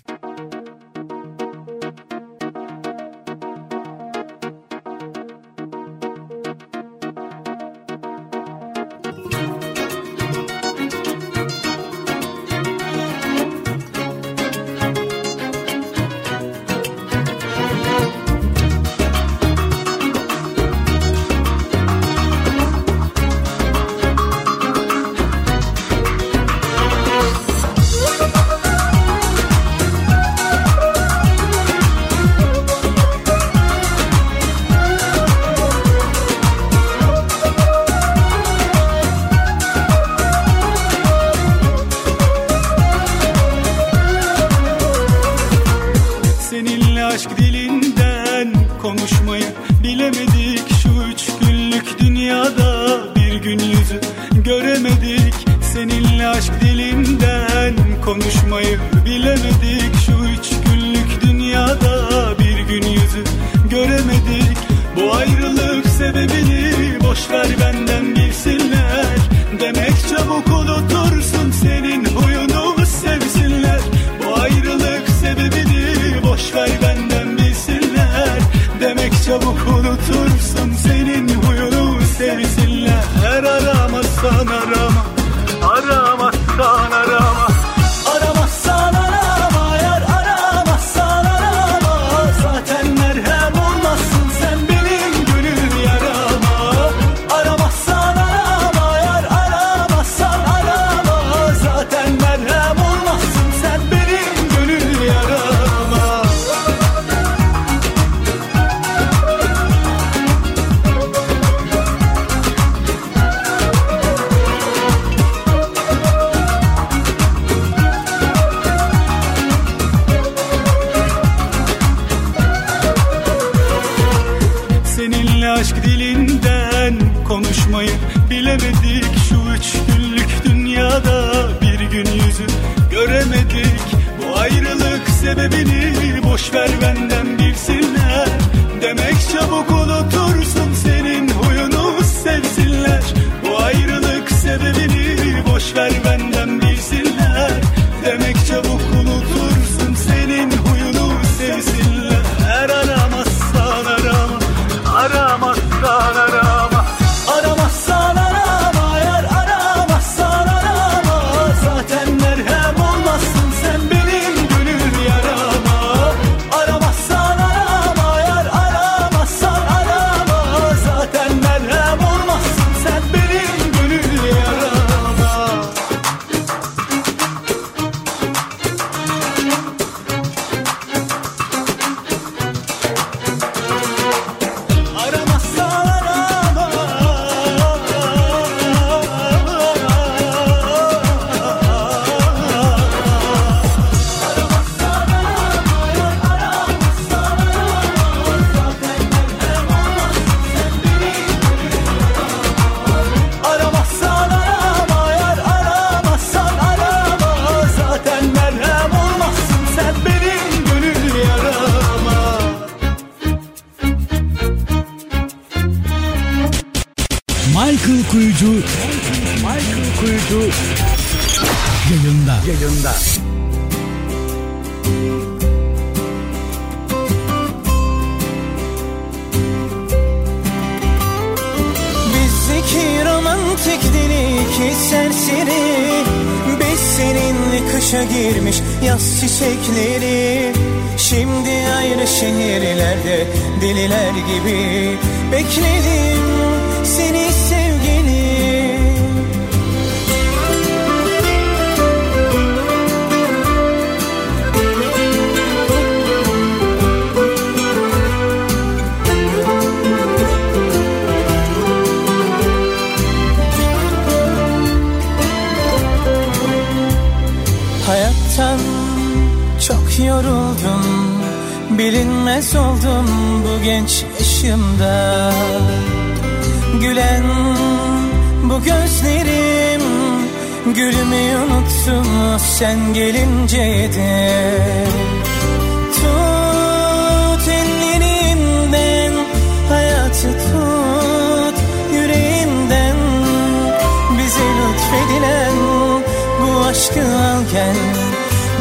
koygen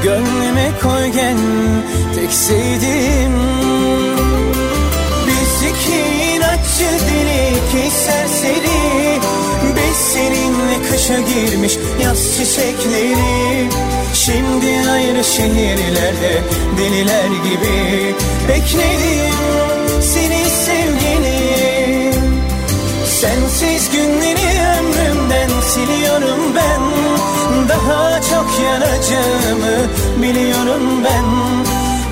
Gönlüme koygen tek sevdiğim. Biz iki inatçı deli iki serseri Biz seninle kışa girmiş yaz çiçekleri. Şimdi ayrı şehirlerde deliler gibi Bekledim seni sevgilim Sensiz günleri ömrümden siliyorum ben daha çok yanacağımı biliyorum ben.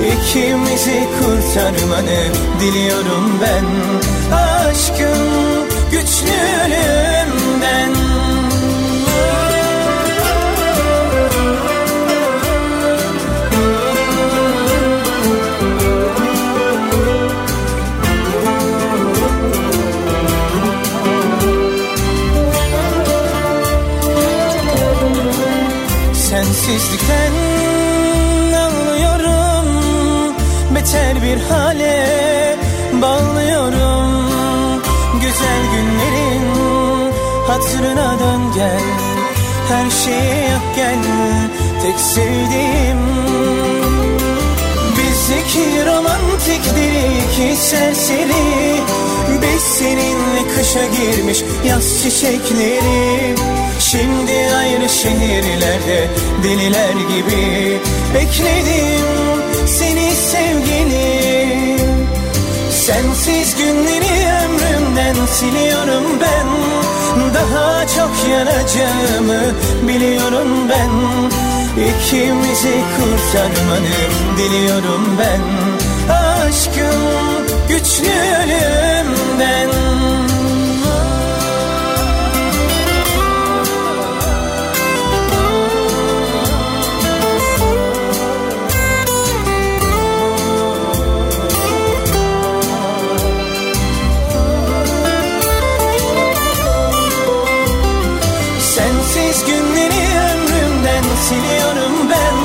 İkimizi kurtarmanı diliyorum ben. Aşkın güçlülüğü Sensizlikten ağlıyorum. Beter bir hale bağlıyorum. Güzel günlerin hatırına dön gel. Her şeyi yap gel. Tek sevdiğim Bizdeki romantik deli iki serseri. Biz seninle kışa girmiş yaz çiçekleri. Şimdi ayrı şehirlerde deliler gibi Bekledim seni sevgilim. Sensiz günleri ömrümden siliyorum ben. Daha çok yanacağımı biliyorum ben. İkimizi kurtarmanı diliyorum ben siliyorum ben.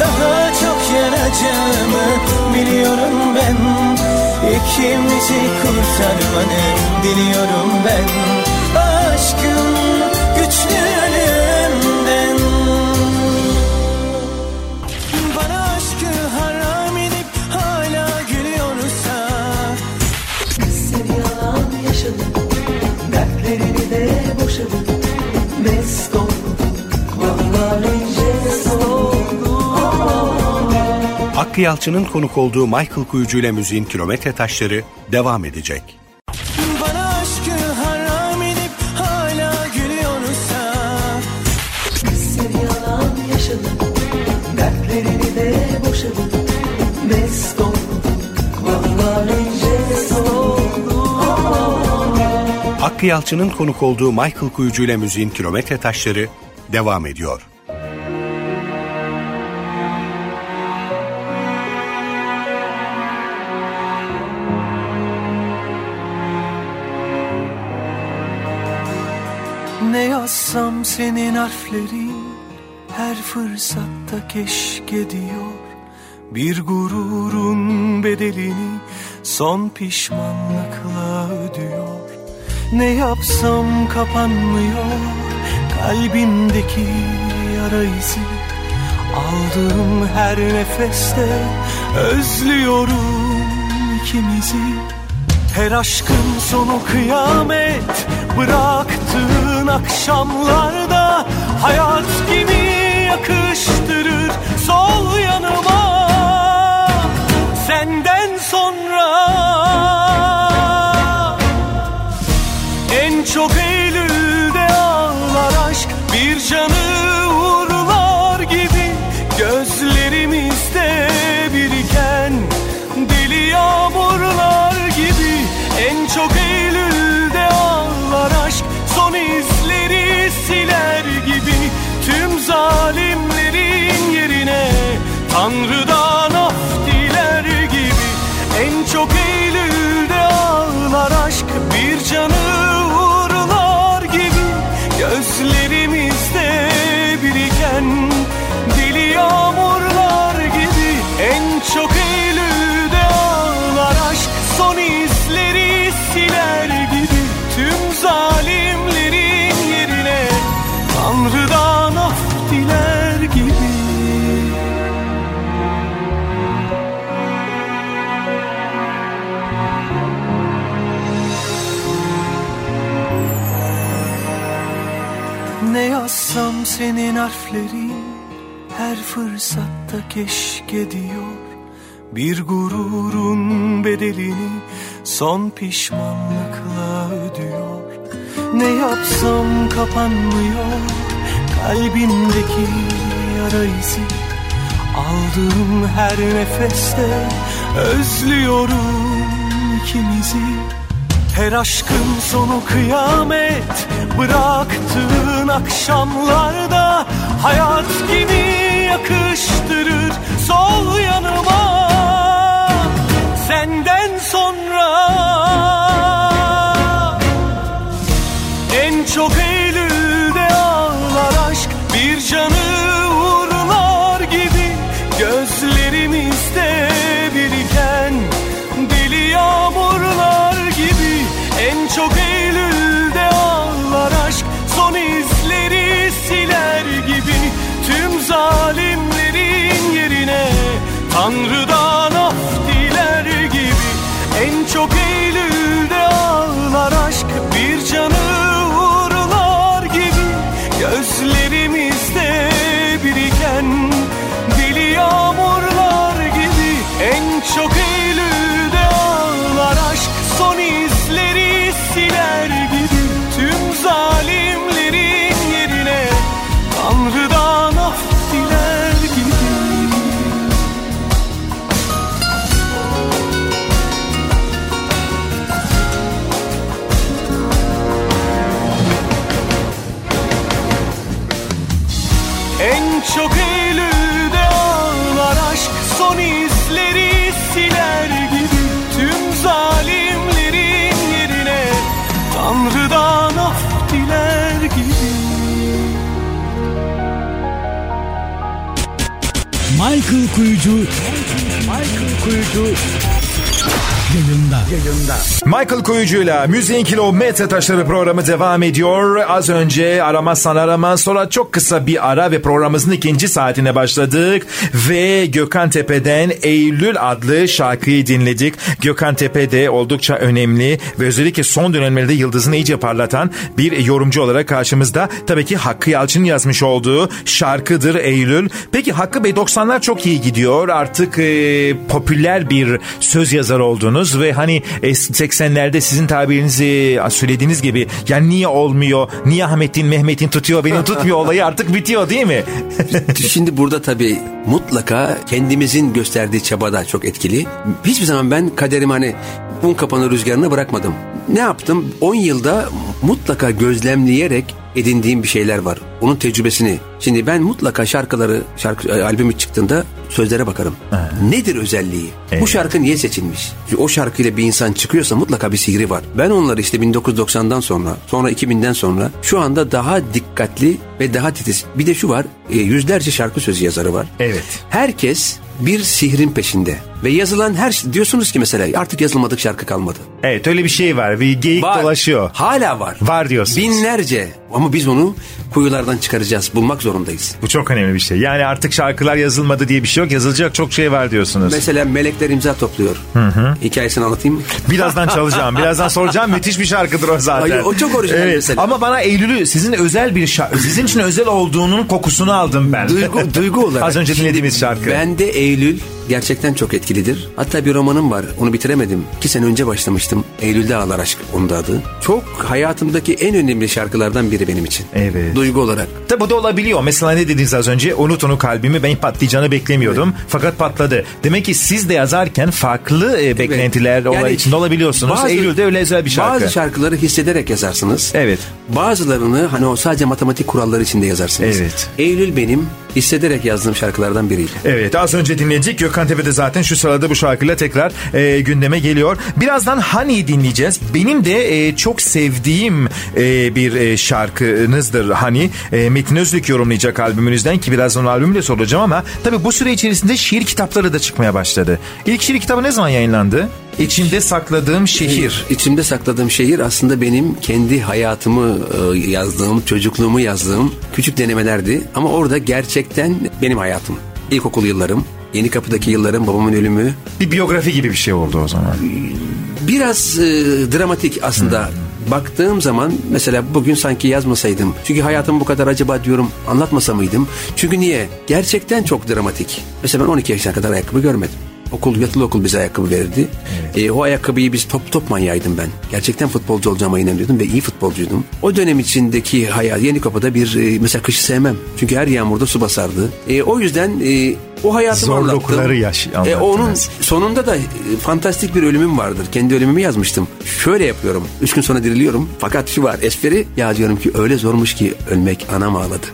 Daha çok yanacağımı biliyorum ben. İkimizi kurtarmanı diliyorum ben Hakkı Yalçın'ın konuk olduğu Michael Kuyucu ile müziğin kilometre taşları devam edecek. Hakkı Yalçın'ın konuk olduğu Michael Kuyucu ile müziğin kilometre taşları devam ediyor. Senin harflerin her fırsatta keşke diyor. Bir gururun bedelini son pişmanlıkla ödüyor. Ne yapsam kapanmıyor kalbimdeki yara izi. Aldığım her nefeste özlüyorum ikimizi. Her aşkın sonu kıyamet Bıraktığın akşamlarda Hayat gibi yakıştırır? Sol yanıma Senden sonra. En çok senin harflerin her fırsatta keşke diyor. Bir gururun bedelini son pişmanlıkla ödüyor. Ne yapsam kapanmıyor kalbimdeki yara izi. Aldığım her nefeste özlüyorum ikimizi. Her aşkın sonu kıyamet Bıraktığın akşamlarda Hayat gibi yakıştırır sol yanıma. Senden sonra Michael Kuyucu yayında. Yayında. Michael Kuyucu'yla Müziğin Kilometre Taşları programı devam ediyor. Az önce aramazsan aramaz sonra çok kısa bir ara ve programımızın ikinci saatine başladık. Ve Gökhan Tepe'den Eylül adlı şarkıyı dinledik. Gökhan Tepe de oldukça önemli ve özellikle son dönemlerde yıldızını iyice parlatan bir yorumcu olarak karşımızda. Tabii ki Hakkı Yalçın yazmış olduğu şarkıdır Eylül. Peki Hakkı Bey 90'lar çok iyi gidiyor. Artık e, popüler bir söz yazarı oldunuz ve hani e, 80'lerde sizin tabirinizi söylediğiniz gibi yani niye olmuyor, niye Ahmet'in Mehmet'in tutuyor beni tutmuyor olayı artık bitiyor değil mi? Şimdi burada tabii mutlaka kendimizin gösterdiği çaba da çok etkili. Hiçbir zaman ben kaderimi hani un kapanı rüzgarına bırakmadım. Ne yaptım? 10 yılda mutlaka gözlemleyerek edindiğim bir şeyler var. Onun tecrübesini. Şimdi ben mutlaka şarkıları, şarkı e, albümü çıktığında sözlere bakarım. Nedir özelliği? Bu şarkı niye seçilmiş? Çünkü o şarkıyla bir insan çıkıyorsa mutlaka bir sihri var. Ben onları işte 1990'dan sonra, sonra 2000'den sonra şu anda daha dikkatli ve daha titiz. Bir de şu var, e, yüzlerce şarkı sözü yazarı var. Evet. Herkes bir sihrin peşinde. Ve yazılan her şey, diyorsunuz ki mesela artık yazılmadık şarkı kalmadı. Evet öyle bir şey var. Bir geyik Var. dolaşıyor. Hala var. Var diyorsunuz. Binlerce. Ama biz onu kuyulardan çıkaracağız. Bulmak zorundayız. Bu çok önemli bir şey. Yani artık şarkılar yazılmadı diye bir şey yok. Yazılacak çok şey var diyorsunuz. Mesela melekler imza topluyor. Hikayesini anlatayım mı? Birazdan çalacağım. Birazdan soracağım. Müthiş bir şarkıdır o zaten. Ay, o çok orijinal mesela. Ama bana Eylül'ü sizin özel bir şarkı, sizin için özel olduğunun kokusunu aldım ben. Duygu, duygu olarak. Az önce dinlediğimiz şarkı. Bende Eylül gerçekten çok etkilidir. Hatta bir romanım var. Onu bitiremedim. İki sene önce başlamıştım. Eylül'de Ağlar Aşk onun da adı. Çok hayatımdaki en önemli şarkılardan biri benim için. Evet. Duygu olarak. Tabi bu da olabiliyor. Mesela ne dediniz az önce? Unut onu kalbimi ben patlayacağını beklemiyordum. Fakat patladı. Demek ki siz de yazarken farklı e, beklentiler olay Yani içinde olabiliyorsunuz. bazı- Eylül'de öyle özel bir şarkı. Bazı şarkıları hissederek yazarsınız. Evet. Bazılarını hani o sadece matematik kuralları içinde yazarsınız. Evet. Eylül benim hissederek yazdığım şarkılardan biriydi. Evet az önce dinledik. Gökhan Tepe zaten şu sırada bu şarkıyla tekrar e, gündeme geliyor. Birazdan Honey'i dinleyeceğiz. Benim de e, çok sevdiğim e, bir e, şarkınızdır Honey. E, Metin Özlük yorumlayacak albümünüzden ki birazdan albümü soracağım ama tabii bu süre içerisinde şiir kitapları da çıkmaya başladı. İlk şiir kitabı ne zaman yayınlandı? İçinde sakladığım şehir. İçimde sakladığım şehir aslında benim kendi hayatımı e, yazdığım, çocukluğumu yazdığım küçük denemelerdi. Ama orada gerçekten benim hayatım. İlkokul yıllarım, Yeni Kapı'daki yıllarım, babamın ölümü. Bir biyografi gibi bir şey oldu o zaman. Biraz e, dramatik aslında. Baktığım zaman mesela bugün sanki yazmasaydım. Çünkü hayatım bu kadar acaba diyorum anlatmasa mıydım? Çünkü niye? Gerçekten çok dramatik. Mesela ben 12 yaşına kadar ayakkabı görmedim. Okul, yatılı okul bize ayakkabı verirdi. E, o ayakkabıyı biz top top manyağıydım ben. Gerçekten futbolcu olacağıma inanıyordum ve iyi futbolcuydum. O dönem içindeki hayat Yeni Kapı'da bir e, mesela kışı sevmem. Çünkü her yağmurda su basardı. E, o yüzden e, o hayatımı Zorlukları anlattım. yaş- E, onun sonunda da e, fantastik bir ölümüm vardır. Kendi ölümümü yazmıştım. Şöyle yapıyorum. Üç gün sonra diriliyorum. Fakat şu var espri. Ya diyorum ki öyle zormuş ki ölmek anam ağladı.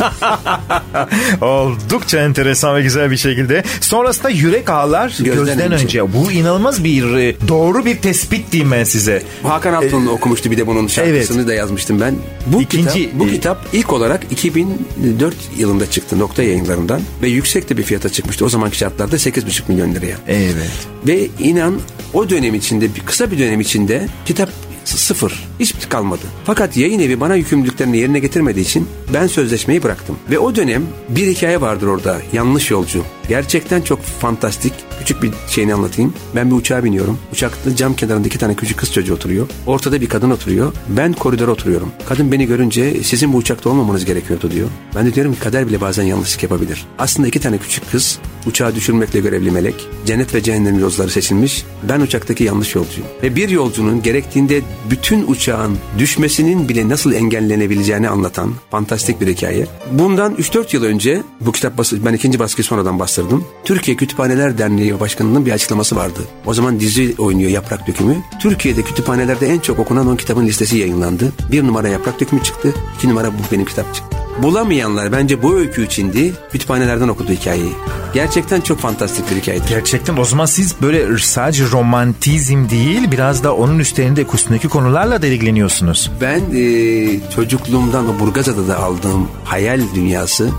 Oldukça enteresan ve güzel bir şekilde. Sonrasında yürek ağlar gözden, Gözden önce. önce. Bu inanılmaz bir e, doğru bir tespit diyeyim ben size. Hakan Altun'un okumuştu bir de bunun şarkısını evet. da yazmıştım ben. Bu İkinci- kitap bu e- kitap ilk olarak 2004 yılında çıktı nokta yayınlarından ve yüksek de bir fiyata çıkmıştı. O zamanki şartlarda 8,5 milyon liraya. Evet. Ve inan o dönem içinde kısa bir dönem içinde kitap sıfır. Hiçbir kalmadı. Fakat yayın evi bana yükümlülüklerini yerine getirmediği için ben sözleşmeyi bıraktım. Ve o dönem bir hikaye vardır orada. Yanlış yolcu. Gerçekten çok fantastik. Küçük bir şeyini anlatayım. Ben bir uçağa biniyorum. Uçakta cam kenarında iki tane küçük kız çocuğu oturuyor. Ortada bir kadın oturuyor. Ben koridora oturuyorum. Kadın beni görünce sizin bu uçakta olmamanız gerekiyordu diyor. Ben de diyorum ki kader bile bazen yanlışlık yapabilir. Aslında iki tane küçük kız uçağı düşürmekle görevli melek. Cennet ve cehennem yolcuları seçilmiş. Ben uçaktaki yanlış yolcuyum. Ve bir yolcunun gerektiğinde bütün uçağın düşmesinin bile nasıl engellenebileceğini anlatan fantastik bir hikaye. Bundan 3-4 yıl önce bu kitap bası, ben ikinci baskıyı sonradan bastırdım. Türkiye Kütüphaneler Derneği Başkanı'nın bir açıklaması vardı. O zaman dizi oynuyor Yaprak Dökümü. Türkiye'de kütüphanelerde en çok okunan 10 kitabın listesi yayınlandı. Bir numara Yaprak Dökümü çıktı. iki numara bu benim kitap çıktı. Bulamayanlar bence bu öykü içindi. Kütüphanelerden okudu hikayeyi. Gerçekten çok fantastik bir hikayedir. Gerçekten o zaman siz böyle sadece romantizm değil biraz da onun üstlerinde üstündeki konularla da ilgileniyorsunuz. Ben e, çocukluğumdan o Burgazada'da da aldığım hayal dünyası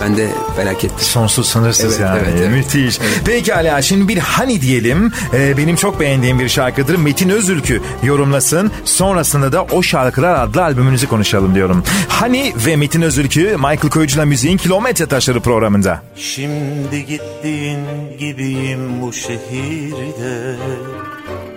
bende felakettir. Sonsuz sınırsız Evet, yani. evet, evet. Müthiş. Peki Ala şimdi bir hani diyelim. Ee, benim çok beğendiğim bir şarkıdır. Metin Özülkü yorumlasın. Sonrasında da o şarkılar adlı albümünüzü konuşalım diyorum. Hani ve Metin Özülkü Michael Koyucu'la müziğin Kilometre Taşları programında. Şimdi gittiğin gibiyim bu şehirde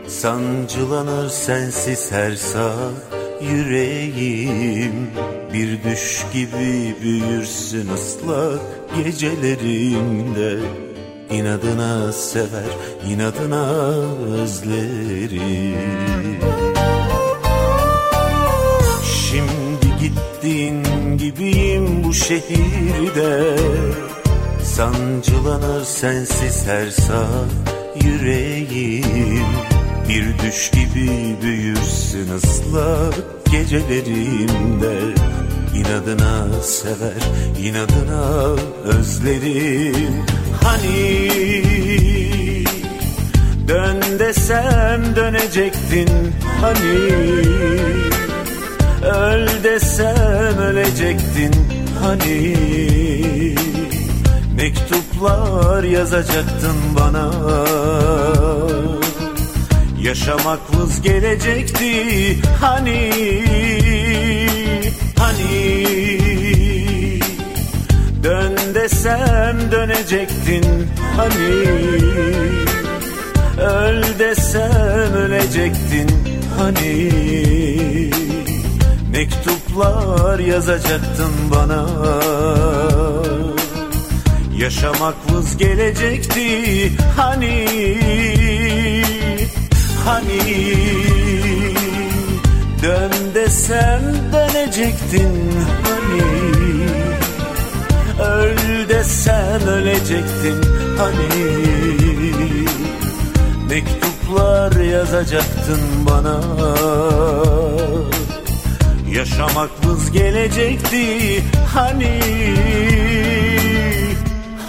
Sancılanır sensiz her saat yüreğim. Bir düş gibi büyürsün ıslak gecelerimde. İnadına sever, inadına özlerim. Şimdi gittiğin gibiyim bu şehirde. Sancılanır sensiz her saat yüreğim Bir düş gibi büyürsün ıslak gecelerimde. İnadına sever, inadına özlerim. Hani dön desem dönecektin hani Öl desem ölecektin hani Mektuplar yazacaktın bana Yaşamak vız gelecekti. Hani Hani. Dön desem dönecektin hani. Öl desem ölecektin hani. Mektuplar yazacaktın bana. Yaşamak vız gelecekti hani Hani? Dön desem dönecektin hani? Öl desem ölecektin hani? Mektuplar yazacaktın bana. Yaşamak vız gelecekti hani?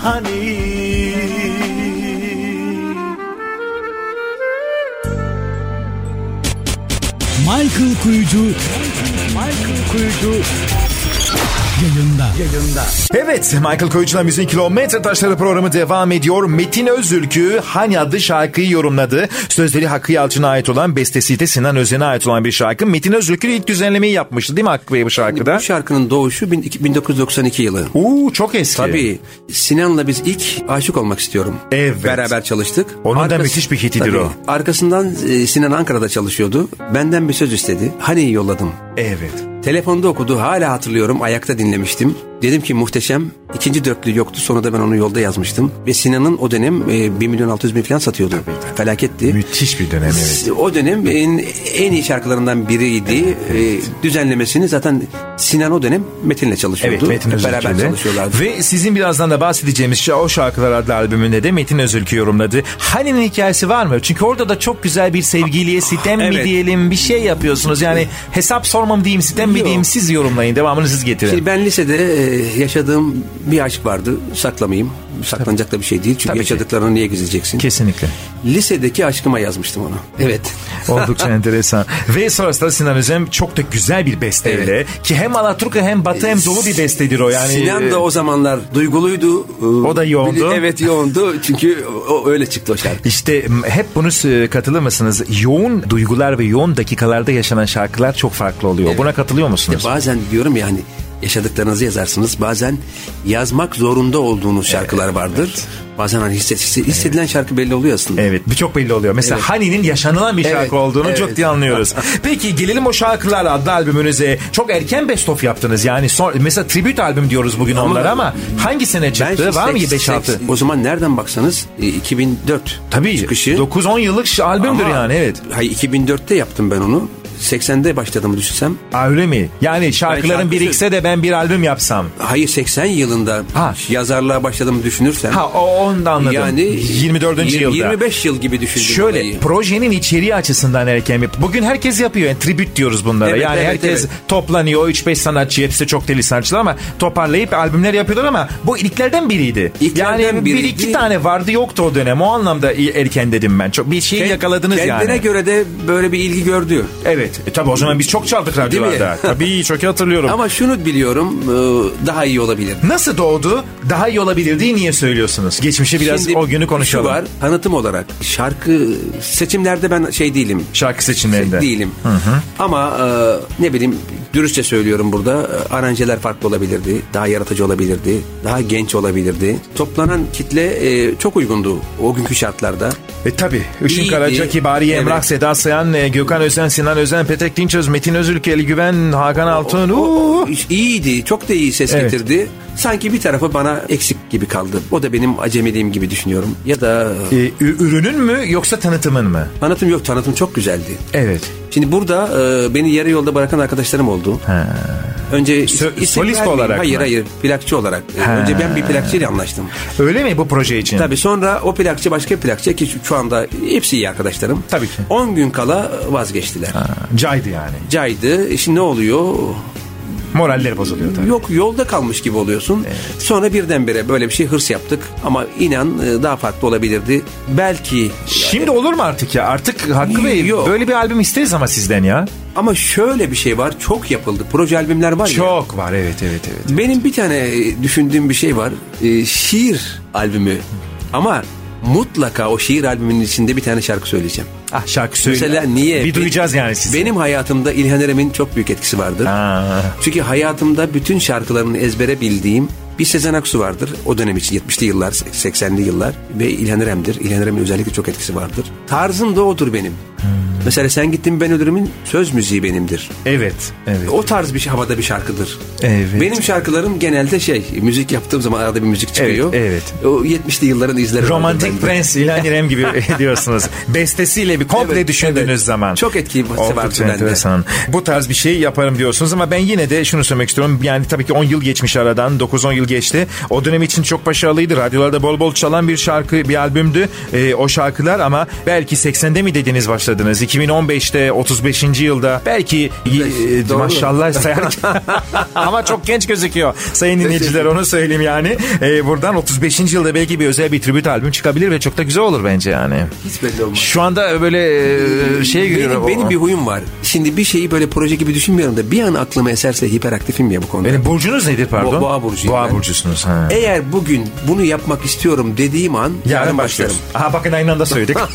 Hani Michael Kuyucu. Michael Kuyucu yayında. Yayında. Evet Michael Koyucu'la Müziğin Kilometre Taşları programı devam ediyor. Metin Özülkü Hani adlı şarkıyı yorumladı. Sözleri Hakkı Yalçın'a ait olan bestesi de Sinan Özen'e ait olan bir şarkı. Metin Özülkü ilk düzenlemeyi yapmıştı değil mi Hakkı Bey bu şarkıda? Bu şarkının doğuşu bin- 1992 yılı. Uuu çok eski. Tabii Sinan'la biz ilk aşık olmak istiyorum. Evet. Beraber çalıştık. Onun da müthiş bir hitidir Tabii. o. Arkasından e, Sinan Ankara'da çalışıyordu. Benden bir söz istedi. Hani yolladım. Evet. Telefonda okudu hala hatırlıyorum ayakta dinlemiştim. Dedim ki muhteşem. İkinci dörtlü yoktu sonra da ben onu yolda yazmıştım. Ve Sinan'ın o dönem e, 1 milyon 600 bin falan satıyordu. Felaketti. Müthiş bir dönem evet. O dönem en, en iyi şarkılarından biriydi. E, düzenlemesini zaten Sinan o dönem Metin'le çalışıyordu. Evet Metin Hep Beraber çalışıyorlardı. Ve sizin birazdan da bahsedeceğimiz o şarkılar adlı albümünde de Metin Özülkü yorumladı. Hani'nin hikayesi var mı? Çünkü orada da çok güzel bir sevgiliye sitem mi Evet. diyelim bir şey yapıyorsunuz. Yani hesap sormam diyeyim sitem mi Yok. diyeyim siz yorumlayın devamını siz getirin. Şimdi ben lisede yaşadığım bir aşk vardı. Saklamayayım. Saklanacak da bir şey değil. Çünkü Tabii ki. yaşadıklarını niye gizleyeceksin? Kesinlikle. Lisedeki aşkıma yazmıştım onu. Evet. Oldukça enteresan. Ve sonrasında Sinan Özem çok da güzel bir besteyle Evet. ki hem Alaturka hem Batı hem Dolu bir bestedir o yani. Sinan da o zamanlar duyguluydu. O da yoğundu. Evet yoğundu. Çünkü o öyle çıktı o şarkı. İşte hep bunu s- katılır mısınız? Yoğun duygular ve yoğun dakikalarda yaşanan şarkılar çok farklı oluyor. Buna katılıyor musunuz? İşte bazen diyorum ya hani yaşadıklarınızı yazarsınız. Bazen yazmak zorunda olduğunuz şarkılar vardır. Bazen hani hisset, hisse- hissedilen şarkı belli oluyor aslında. Evet çok belli oluyor. Mesela Evet. Hani'nin yaşanılan bir şarkı Evet, olduğunu evet. çok iyi anlıyoruz. Peki gelelim o şarkılar adlı albümünüze. Çok erken best of yaptınız. Yani son, mesela tribute albüm diyoruz bugün Ama- onlara ama hangi sene çıktı? Var mı seks- 5-6? seks- O zaman nereden baksanız e, 2004 Tabii çıkışı. 9-10 yıllık albümdür Ama- yani evet. Hayır 2004'te yaptım ben onu. 80'de başladığımı düşünsem. Aa, öyle mi? Yani şarkıların şarkı birikse de ben bir albüm yapsam. Hayır 80 yılında Ha. yazarlığa başladığımı düşünürsen. Ha o onu da anladım. Yani 24. yir- yılda. 25 yıl gibi düşündüm. Şöyle olayı. projenin içeriği açısından erken bir- Bugün herkes yapıyor. Yani tribute diyoruz bunlara. Evet, yani evet, herkes evet. toplanıyor. 3-5 sanatçı hepsi çok deli sanatçılar ama toparlayıp albümler yapıyorlar ama bu ilklerden biriydi. İlklerden yani bir biriydi. iki tane vardı yoktu o dönem. O anlamda erken dedim ben. Çok bir şey Kend- yakaladınız Kendine yani. göre de böyle bir ilgi gördü. Evet. E, tabii o zaman biz çok çaldık radyolarda. tabii çok iyi hatırlıyorum. Ama şunu biliyorum e, daha iyi olabilir. Nasıl doğdu? Daha iyi olabilirdi niye söylüyorsunuz? Geçmişe biraz Şimdi o günü konuşalım. Şu var tanıtım olarak şarkı seçimlerde ben şey değilim. Şarkı seçimlerinde. Değilim. Ama e, ne bileyim dürüstçe söylüyorum burada aranjeler farklı olabilirdi. Daha yaratıcı olabilirdi. Daha genç olabilirdi. Toplanan kitle e, çok uygundu o günkü şartlarda. E tabi. Işın İyiydi. Karaca, Kibariye, Emrah, Evet. Seda Sayan, Gökhan Özen, Sinan Özen, Petek Dinçöz, Metin Özülk, Ali Güven, Hakan Altun. O- uuu. o- iyiydi. Çok da iyi ses Evet. getirdi. Sanki bir tarafı bana eksik gibi kaldı. O da benim acemiliğim gibi düşünüyorum. Ya da E, ü- ürünün mü yoksa tanıtımın mı? tanıtım yok. Tanıtım çok güzeldi. Evet. Şimdi burada e, beni yarı yolda bırakan arkadaşlarım oldu. Önce is- Sö- solist olarak Hayır mı? hayır plakçı olarak. E, Ha. Önce ben bir plakçıyla anlaştım. Öyle mi bu proje için? Tabii sonra o plakçı başka bir plakçı ki şu- şu anda hepsi iyi arkadaşlarım. Tabii ki. 10 gün kala vazgeçtiler. Ha, Caydı yani. Caydı. Şimdi ne oluyor? Moralleri bozuluyor tabii. Yok yolda kalmış gibi oluyorsun. Sonra birdenbire böyle bir şey hırs yaptık. Ama inan e, daha farklı olabilirdi. Belki Şimdi olur mu artık ya? Artık Hakkı Bey Yok. böyle bir albüm isteriz ama sizden ya. ama şöyle bir şey var. Çok yapıldı. Proje albümler var ya. Çok var evet evet evet. Benim bir tane e, düşündüğüm bir şey var. E, şiir albümü. Ama mutlaka o şiir albümünün içinde bir tane şarkı söyleyeceğim. Ah şarkı söyle. Mesela niye? Bir duyacağız yani sizi. Benim hayatımda İlhan Erem'in çok büyük etkisi vardır. Ha. Çünkü hayatımda bütün şarkılarını ezbere bildiğim bir Sezen Aksu vardır. O dönem için 70'li yıllar, 80'li yıllar ve İlhan Erem'dir. İlhan Erem'in özellikle çok etkisi vardır. Tarzım da odur benim. Hmm. Mesela Sen Gittin Ben Ölürüm'ün söz müziği benimdir. Evet. Evet. O tarz bir şey, havada bir şarkıdır. Evet. Benim şarkılarım genelde şey, müzik yaptığım zaman arada bir müzik çıkıyor. Evet, O 70'li yılların izleri Romantik. Prens İlhan İrem gibi diyorsunuz. Bestesiyle bir komple Evet, düşündüğünüz evet. zaman. Çok vardı Oldukça enteresan. Bu tarz bir şey yaparım diyorsunuz ama ben yine de şunu söylemek istiyorum. Yani tabii ki 10 yıl geçmiş aradan. 9-10 yıl geçti. O dönem için çok başarılıydı. Radyolarda bol bol çalan bir şarkı, bir albümdü. Ee, o şarkılar ama belki 80'de mi dediniz başladınız? 2015'te, 35. yılda. Belki e, maşallah sayarken. ama çok genç gözüküyor. Sayın dinleyiciler onu söyleyeyim yani. Ee, buradan 35. yılda belki bir özel bir tribüt albüm çıkabilir ve çok da güzel olur bence yani. Hiç belli olmaz. Şu anda böyle e, şey görüyorum. Benim, benim bir huyum var. Şimdi bir şeyi böyle proje gibi düşünmüyorum da bir an aklıma eserse hiperaktifim ya bu konuda. Benim burcunuz nedir pardon? Bo- boğa burcuyum Boğa ben. burcusunuz. Ha. Eğer bugün bunu yapmak istiyorum dediğim an Yarın başlıyoruz. Aha bakın aynı anda söyledik.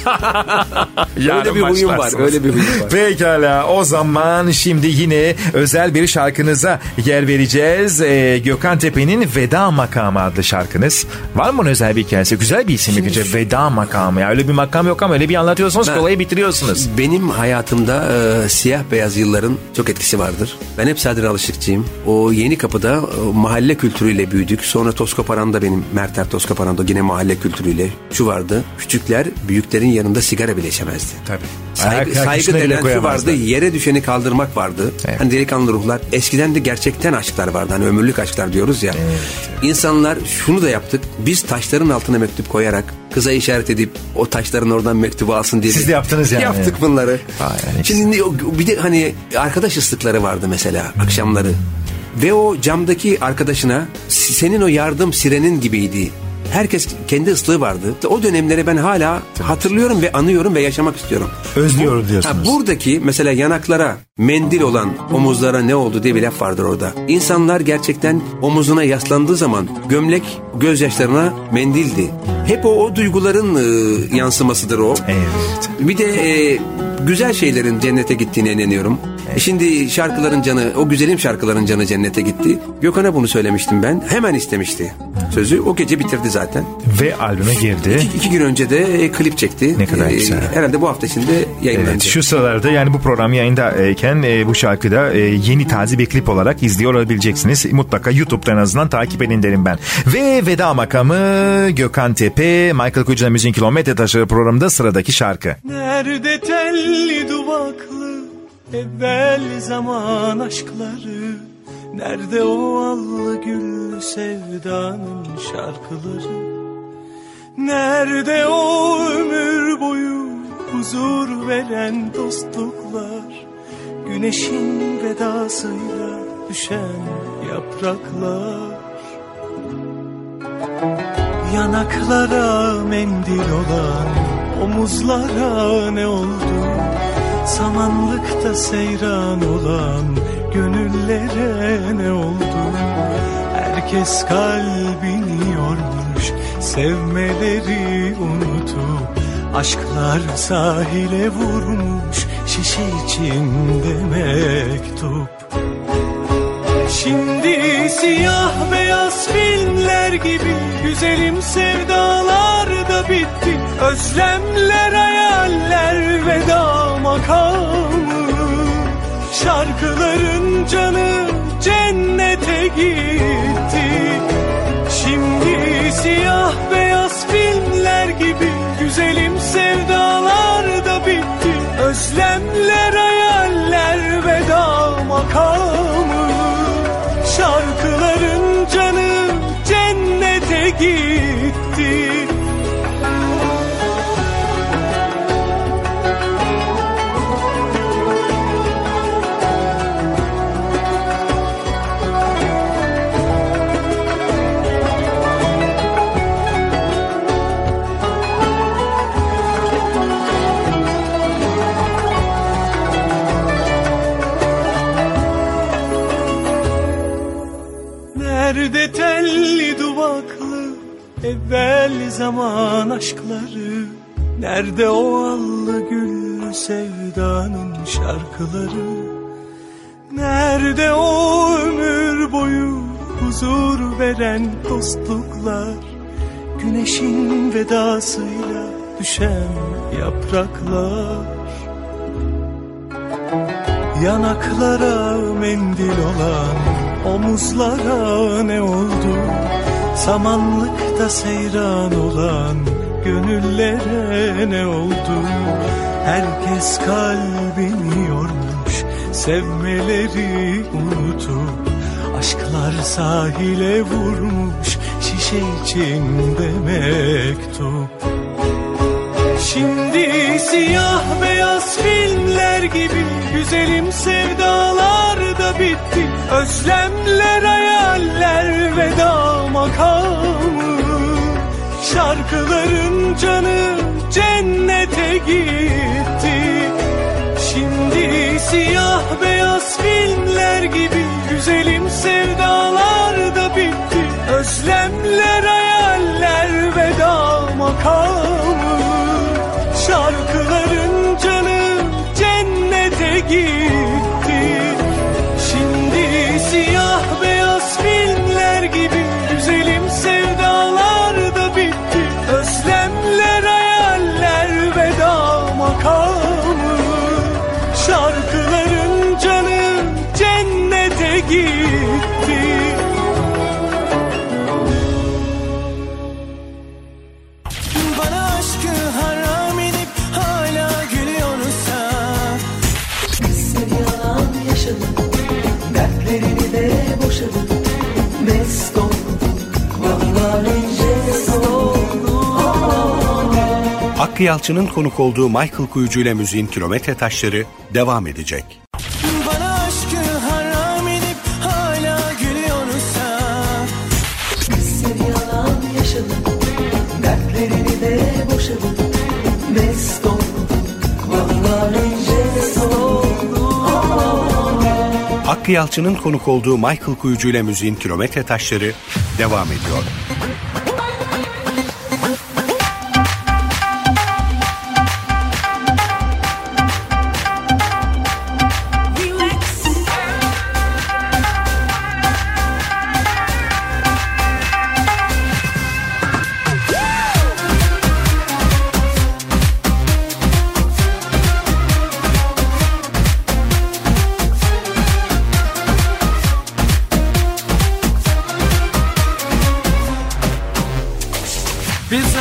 Öyle bir huyum var, öyle bir huyum var. Pekala o zaman şimdi yine özel bir şarkınıza yer vereceğiz. Ee, Gökhan Tepe'nin Veda Makamı adlı şarkınız. Var mı bunun özel bir hikayesi? Güzel bir isim gece Veda Makamı. Ya öyle bir makam yok ama öyle bir anlatıyorsunuz Ben- kolayı bitiriyorsunuz. Benim hayatımda e, siyah beyaz yılların çok etkisi vardır. Ben hep Sadri Alışıkçıyım. O yeni kapıda e, mahalle kültürüyle büyüdük. Sonra Toskoparan'da benim Merter Toskoparan'da yine mahalle kültürüyle şu vardı. Küçükler büyüklerin yanında sigara bile içemezdi. Tabii. Saygı, Ayak- saygı denen şu vardı. Yere düşeni kaldırmak vardı. Evet. Hani delikanlı ruhlar. Eskiden de gerçekten aşklar vardı. Hani ömürlük aşklar diyoruz ya. İnsanlar şunu da yaptık. Biz taşların altına mektup koyarak kıza işaret edip o taşların oradan mektubu alsın diye. Siz de yaptınız yani. Yaptık bunları. Yani Şimdi bir de hani arkadaş ıslıkları vardı mesela akşamları. Ve o camdaki arkadaşına senin o yardım sirenin gibiydi. Herkes kendi ıslığı vardı. O dönemleri ben hala hatırlıyorum ve anıyorum ve yaşamak istiyorum. Özlüyorum diyorsunuz. Ha, buradaki mesela yanaklara mendil olan omuzlara ne oldu diye bir laf vardır orada. İnsanlar gerçekten omuzuna yaslandığı zaman gömlek gözyaşlarına mendildi. Hep o, o duyguların e, yansımasıdır o. Evet. Bir de e, güzel şeylerin cennete gittiğine inanıyorum. E Şimdi şarkıların canı, o güzelim şarkıların canı cennete gitti. Gökhan'a bunu söylemiştim ben. Hemen istemişti sözü. O gece bitirdi zaten. Ve albüme girdi. İki, iki gün önce de e, klip çekti. Ne kadar E, güzel. Herhalde bu hafta içinde yayınlanacak. Evet, şu sıralarda yani bu program yayındayken e, bu şarkıda e, yeni taze bir klip olarak izliyor olabileceksiniz. Mutlaka YouTube'dan en azından takip edin derim ben. Ve veda makamı Gökhan Tepe, Michael Kuyucu'na Müziğin Kilometre Taşları programında sıradaki şarkı. Nerede telli duvaklı evvel zaman aşkları Nerede o allı güllü sevdanın şarkıları? Nerede o ömür boyu huzur veren dostluklar? Güneşin vedasıyla düşen yapraklar? Yanaklara mendil olan omuzlara ne oldu? Samanlıkta seyran olan gönüllere ne oldu? Herkes kalbini yormuş sevmeleri unutup Aşklar sahile vurmuş şişe içinde mektup Şimdi siyah beyaz filmler gibi Güzelim sevdalar da bitti. Özlemler hayaller veda makamı. Şarkıların canı cennete gitti. Şimdi siyah beyaz filmler gibi Güzelim sevdalar da bitti. Özlemler hayaller veda makamı telli duvaklı evvel zaman aşkları. Nerede o allı güllü sevdanın şarkıları? Nerede o ömür boyu huzur veren dostluklar? Güneşin vedasıyla düşen yapraklar? Yanaklara mendil olan omuzlara ne oldu? Samanlıkta seyran olan gönüllere ne oldu? Herkes kalbini yormuş sevmeleri unutup Aşklar sahile vurmuş şişe içinde mektup Şimdi siyah beyaz filmler gibi Güzelim sevdalar da bitti. Özlemler hayaller veda makamı. Şarkıların canı cennete gitti. Şimdi siyah beyaz filmler gibi Güzelim sevdalar da bitti. Özlemler hayaller veda makamı. Şarkıların canı cennete gitti Hakkı Yalçın'ın konuk olduğu Michael Kuyucu ile müziğin kilometre taşları devam edecek. Hakkı Yalçın'ın konuk olduğu Michael Kuyucu ile müziğin kilometre taşları devam ediyor.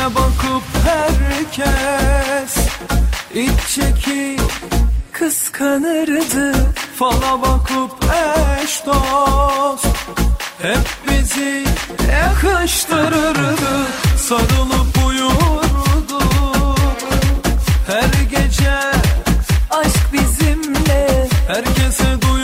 Bize bakıp herkes iç çekip kıskanırdı. Fala bakıp eş dost hep bizi yakıştırırdı. Sarılıp uyurduk her gece aşk bizimle. Herkese duyurduk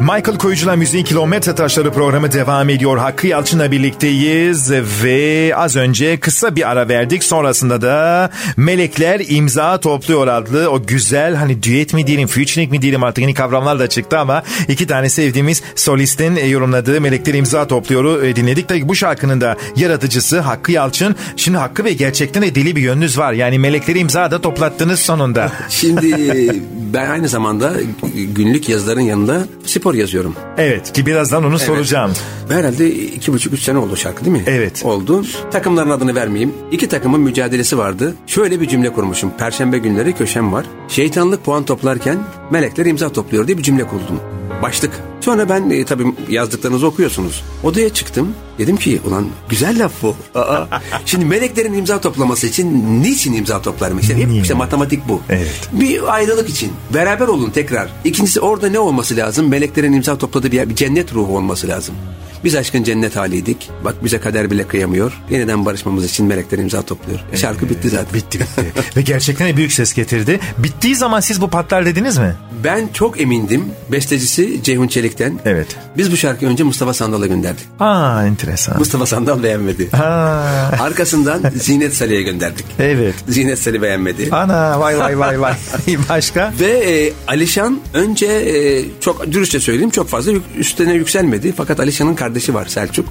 Michael Koyucu'la Müziğin Kilometre Taşları programı devam ediyor. Hakkı Yalçın'la birlikteyiz ve az önce kısa bir ara verdik. Sonrasında da Melekler imza topluyor adlı o güzel hani düet mi diyelim, featuring mi diyelim artık yeni kavramlar da çıktı ama iki tane sevdiğimiz solistin e, yorumladığı Melekler imza topluyor'u e, dinledik. Tabii bu şarkının da yaratıcısı Hakkı Yalçın. Şimdi Hakkı Bey gerçekten de deli bir yönünüz var. Yani Melekleri imza da toplattınız sonunda. Şimdi ben aynı zamanda günlük yazıların yanında spor yazıyorum. Evet ki birazdan onu soracağım. Herhalde iki buçuk üç sene oldu şarkı değil mi? Evet. Oldu. Takımların adını vermeyeyim. İki takımın mücadelesi vardı. Şöyle bir cümle kurmuşum. Perşembe günleri köşem var. Şeytanlık puan toplarken melekler imza topluyor diye bir cümle kurdum. Başlık. Sonra ben e, tabii yazdıklarınızı okuyorsunuz. Odaya çıktım. Dedim ki ulan güzel laf bu. Aa, şimdi meleklerin imza toplaması için niçin imza toplarım? İşte, hep işte matematik bu. Evet. Bir ayrılık için. Beraber olun tekrar. İkincisi orada ne olması lazım? Meleklerin imza topladığı bir, yer, bir cennet ruhu olması lazım. Biz aşkın cennet haliydik. Bak bize kader bile kıyamıyor. Yeniden barışmamız için melekler imza topluyor. Şarkı bitti zaten. Bitti bitti. Ve gerçekten büyük ses getirdi. Bittiği zaman siz bu patlar dediniz mi? Ben çok emindim. Bestecisi Ceyhun Çelik'ten. Evet. Biz bu şarkıyı önce Mustafa Sandal'a gönderdik. Aa enteresan. Mustafa Sandal beğenmedi. Ha, Arkasından Zinet Salih'e gönderdik. evet. Zinet Salih beğenmedi. Ana vay vay vay vay. Başka? Ve e, Alişan önce e, çok dürüstçe söyleyeyim çok fazla üstüne yükselmedi. Fakat Alişan'ın kardeşi var Selçuk.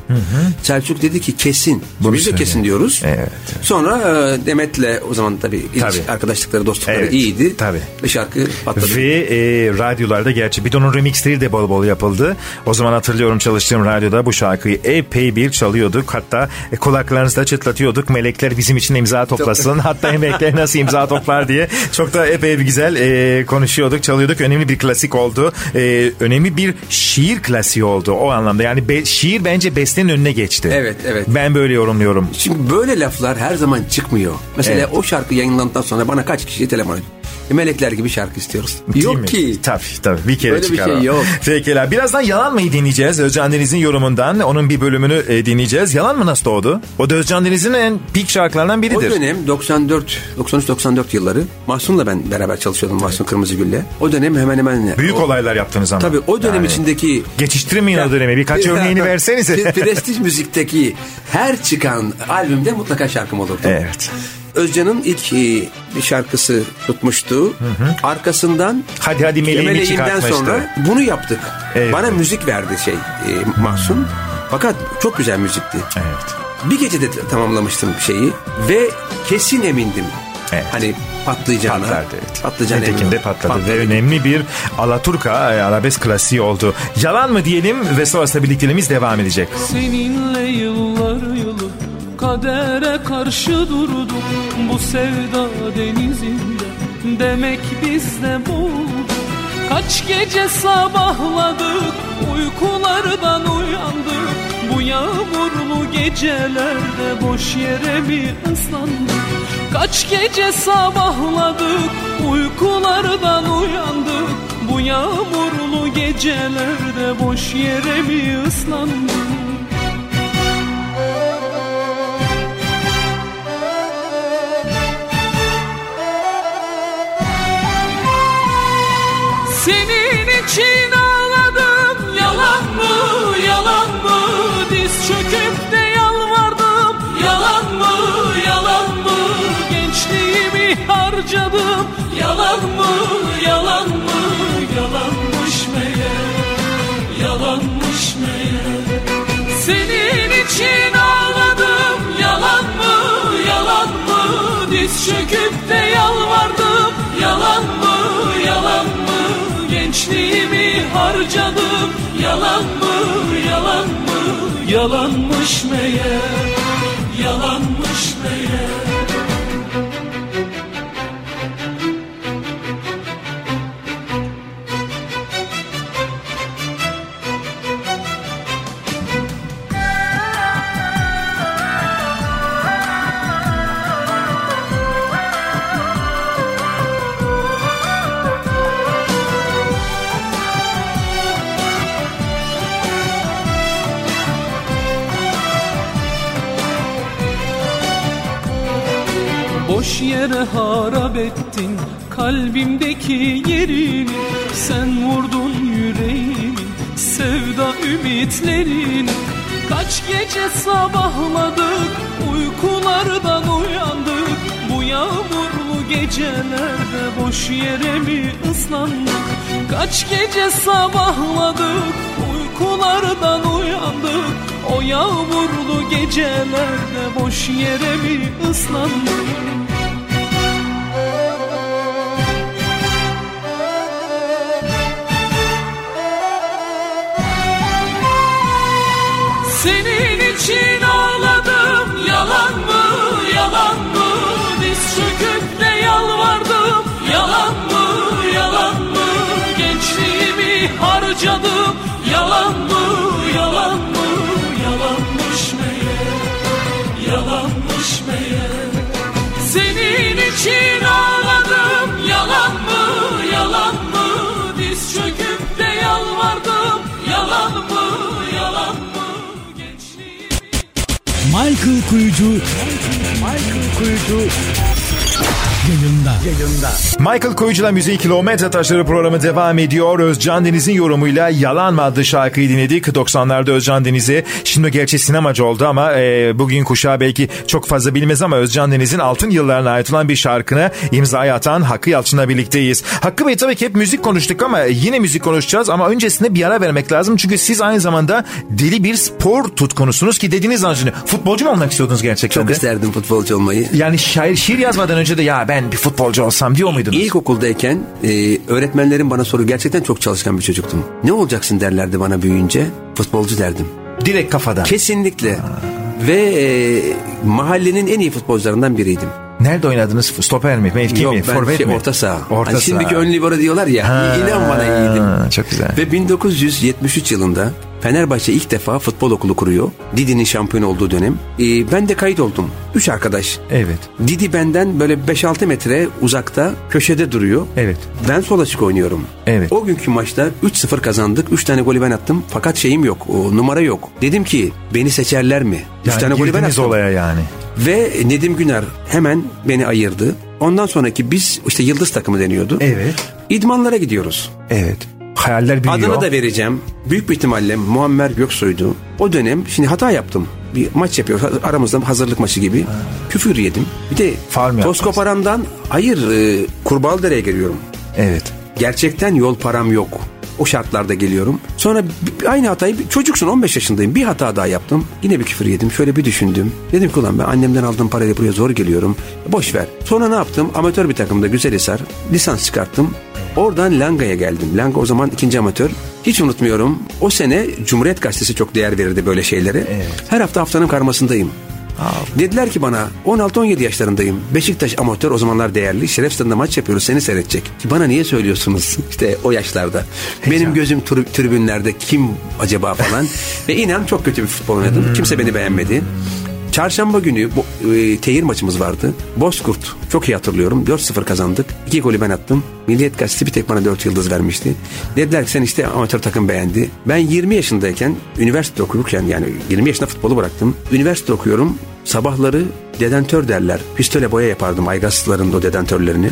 Selçuk dedi ki kesin. Bunu Biz de söyle. kesin diyoruz. Evet. Sonra e, Demet'le o zaman tabii ilk Tabii. arkadaşlıkları dostlukları Evet, iyiydi. tabii. Ve şarkı patladı. Ve e, radyolarda gerçi bir de onun remixleri de bol bol yapıldı. O zaman hatırlıyorum çalıştığım radyoda bu şarkıyı epey bir çalıyorduk. Hatta e, kulaklarınızda çıtlatıyorduk. Melekler bizim için imza toplasın. Hatta melekler nasıl imza toplar diye. Çok da epey bir güzel e, konuşuyorduk, çalıyorduk. Önemli bir klasik oldu. E, önemli bir şiir klasiği oldu o anlamda. Yani be- şiir bence bestenin önüne geçti. Evet, evet. Ben böyle yorumluyorum. Şimdi böyle laflar her zaman çıkmıyor. Mesela Evet. o şarkı yayınlandıktan sonra bana kaç kişi telefon ediyor. Melekler gibi şarkı istiyoruz. Değil yok mi? ki. Tabii tabii bir kere Öyle bir çıkar şey o. yok. Pekala birazdan Yalan mı'yı dinleyeceğiz. Özcan Deniz'in yorumundan. Onun bir bölümünü e, dinleyeceğiz. Yalan mı nasıl doğdu? O da Özcan Deniz'in en peak şarkılarından O biridir. dönem 94, 93-94 yılları Mahsun'la ben beraber çalışıyordum Mahsun Kırmızıgül'le. O dönem hemen hemen... Büyük o, olaylar yaptınız ama. Tabii o dönem Yani içindeki... Geçiştirmeyin o dönemi. Birkaç örneğini versenize. Pre- Prestij müzikteki her çıkan albümde mutlaka şarkım olurdu. evet. Özcan'ın ilk e, bir şarkısı tutmuştu. Arkasından Hadi hadi meleğimi çıkartmıştı. sonra bunu yaptık. Evet. Bana müzik verdi şey e, Mahsun. Fakat çok güzel müzikti. Evet. Bir gecede tamamlamıştım şeyi ve kesin emindim. Evet. Hani patlayacağına. Patlardı evet. Patlayacağına Nitekim de patladı. Ve önemli bir Alaturka e, arabesk klasiği oldu. Yalan mı diyelim ve sonrasında birlikteliğimiz devam edecek. Seninle yıllar yılı kadere karşı durduk bu sevda denizinde. Demek biz de bulduk. Kaç gece sabahladık uykulardan uyandık. Bu yağmurlu gecelerde boş yere mi ıslandık? Kaç gece sabahladık uykulardan uyandık. Bu yağmurlu gecelerde boş yere mi ıslandık harcadım. Yalan mı yalan mı? Yalanmış meğer yalanmış meğer. Senin için ağladım. Yalan mı yalan mı? Diz çöküp de yalvardım. Yalan mı yalan mı? Gençliğimi harcadım. Yalan mı yalan mı? Yalanmış meğer yalanmış meğer yere harap ettin kalbimdeki yerini. Sen vurdun yüreğimi sevda ümitlerini. Kaç gece sabahladık uykulardan uyandık. Bu yağmurlu gecelerde boş yere mi ıslandık? Kaç gece sabahladık uykulardan uyandık. O yağmurlu gecelerde boş yere mi ıslandık için ağladım Yalan mı yalan mı? Diz çöküp de yalvardım Yalan mı yalan mı? Gençliğim Michael Kuyucu. Michael Kuyucu yayında. Yayında. Michael Koyucu'la Müziğin Kilometre Taşları programı devam ediyor. Özcan Deniz'in yorumuyla Yalan mı adlı şarkıyı dinledik. 90'larda Özcan Deniz'i şimdi gerçi sinemacı oldu ama e, bugün kuşağı belki çok fazla bilmez ama Özcan Deniz'in altın yıllarına ait olan bir şarkına imzayı atan Hakkı Yalçın'la birlikteyiz. Hakkı Bey tabii ki hep müzik konuştuk ama yine müzik konuşacağız ama öncesinde bir ara vermek lazım. Çünkü siz aynı zamanda deli bir spor tutkunusunuz ki dediğiniz an şimdi futbolcu mu olmak istiyordunuz gerçekten Çok isterdim futbolcu olmayı. Yani şair, şiir yazmadan önce de ya ben bir futbolcu olsam diyor muydunuz? İlkokuldayken e, öğretmenlerim bana soru gerçekten çok çalışkan bir çocuktum. Ne olacaksın derlerdi bana büyüyünce. Futbolcu derdim. Direkt kafadan. Kesinlikle. Ve e, mahallenin en iyi futbolcularından biriydim. Nerede oynadınız? Stoper mi? Mevki Yok mi? Forvet şey, mi? orta saha. Orta Hani şimdiki saha. ön libero diyorlar ya. Ha, inan bana iyiydim. Çok güzel. Ve 1973 yılında Fenerbahçe ilk defa futbol okulu kuruyor. Didi'nin şampiyon olduğu dönem. Ee, ben de kayıt oldum. Üç arkadaş. Evet. Didi benden böyle 5-6 metre uzakta köşede duruyor. Evet. Ben sol açık oynuyorum. Evet. O günkü maçta 3-0 kazandık. 3 tane golü ben attım. Fakat şeyim yok. O numara yok. Dedim ki beni seçerler mi? 3 Yani tane golü ben attım. olaya yani. Ve Nedim Güner hemen beni ayırdı. Ondan sonraki biz işte yıldız takımı deniyordu. Evet. İdmanlara gidiyoruz. Evet. Hayaller büyüyor. Adını da vereceğim. Büyük bir ihtimalle Muammer Göksoy'du. O dönem şimdi hata yaptım. Bir maç yapıyor aramızda hazırlık maçı gibi. Küfür yedim. Bir de koparandan hayır e, Kurbağalıdere'ye geliyorum. Evet. Gerçekten yol param yok. O şartlarda geliyorum. Sonra aynı hatayı çocuksun 15 yaşındayım. Bir hata daha yaptım. Yine bir küfür yedim. Şöyle bir düşündüm. Dedim ki ulan ben annemden aldığım parayla buraya zor geliyorum. Boş ver. Sonra ne yaptım? Amatör bir takımda Güzelhisar. Lisans çıkarttım. Oradan Langa'ya geldim. Langa o zaman ikinci amatör. Hiç unutmuyorum. O sene Cumhuriyet Gazetesi çok değer verirdi böyle şeylere. Her hafta haftanın karmasındayım. Dediler ki bana 16-17 yaşlarındayım. Beşiktaş amatör o zamanlar değerli. Şeref stadında maç yapıyoruz seni seyredecek. Bana niye söylüyorsunuz işte o yaşlarda? Benim gözüm tur- tribünlerde kim acaba falan. Ve inan çok kötü bir futbol oynadım. Kimse beni beğenmedi. Çarşamba günü bu, e, tehir maçımız vardı. Bozkurt çok iyi hatırlıyorum. 4-0 kazandık. İki golü ben attım. Milliyet Gazetesi bir tek bana 4 yıldız vermişti. Dediler ki sen işte amatör takım beğendi. Ben 20 yaşındayken üniversite okurken yani 20 yaşında futbolu bıraktım. Üniversite okuyorum. Sabahları dedentör derler. Pistole boya yapardım aygazların o dedentörlerini.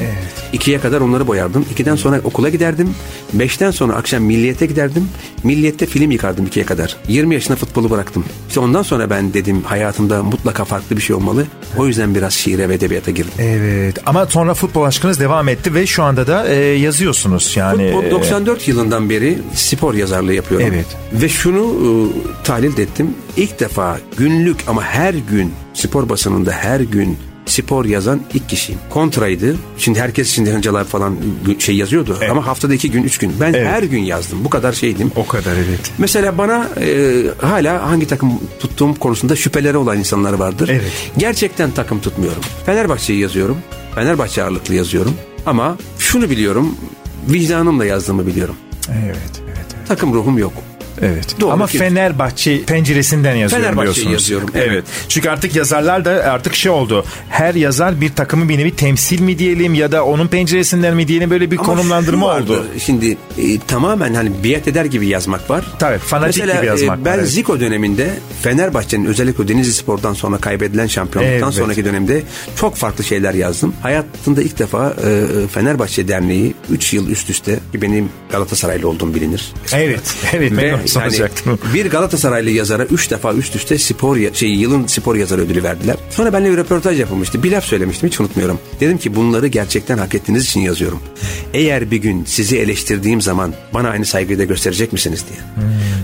İkiye kadar onları boyardım. İkiden sonra okula giderdim. Beşten sonra akşam milliyete giderdim. Milliyette film yıkardım ikiye kadar. 20 yaşında futbolu bıraktım. İşte ondan sonra ben dedim hayatımda mutlaka farklı bir şey olmalı. O yüzden biraz şiire ve edebiyata girdim. Evet. Ama sonra futbol aşkınız devam etti ve şu anda da e, yazıyorsunuz yani. Futbol e, 94 yılından beri spor yazarlığı yapıyorum. Evet. Ve şunu e, tahlil ettim. İlk defa günlük ama her gün spor basınında her gün spor yazan ilk kişiyim. Kontraydı. Şimdi herkes şimdi hıncalar falan şey yazıyordu. Ama haftada iki gün, üç gün. Ben Evet. her gün yazdım. Bu kadar şeydim. O kadar evet. Mesela bana e, hala hangi takım tuttuğum konusunda şüpheleri olan insanlar vardır. Evet. Gerçekten takım tutmuyorum. Fenerbahçe'yi yazıyorum. Fenerbahçe ağırlıklı yazıyorum. Ama şunu biliyorum. Vicdanımla yazdığımı biliyorum. Evet. Evet. evet. Takım ruhum yok. Evet. Doğru Ama ki- Fenerbahçe penceresinden yazıyorum Fenerbahçe'yi diyorsunuz. yazıyorum, Evet. evet. Çünkü artık yazarlar da artık şey oldu. Her yazar bir takımı bir nevi temsil mi diyelim ya da onun penceresinden mi diyelim böyle bir Ama konumlandırma vardı, oldu. Şimdi e, tamamen hani biat eder gibi yazmak var. Tabii, fanatik Mesela, gibi yazmak e, var, ben evet. Zico döneminde Fenerbahçe'nin özellikle Denizli Spor'dan sonra kaybedilen şampiyonluktan Evet. sonraki dönemde çok farklı şeyler yazdım. Hayatımda ilk defa e, Fenerbahçe Derneği 3 yıl üst üste ki benim Galatasaraylı olduğum bilinir. Evet. Evet. Ve Ben yani soracaktım. bir Galatasaraylı yazara 3 defa üst üste spor şey yılın spor yazarı ödülü verdiler. Sonra benimle bir röportaj yapılmıştı. Bir laf söylemiştim hiç unutmuyorum. Dedim ki bunları gerçekten hak ettiğiniz için yazıyorum. Eğer bir gün sizi eleştirdiğim zaman bana aynı saygıyı da gösterecek misiniz diye.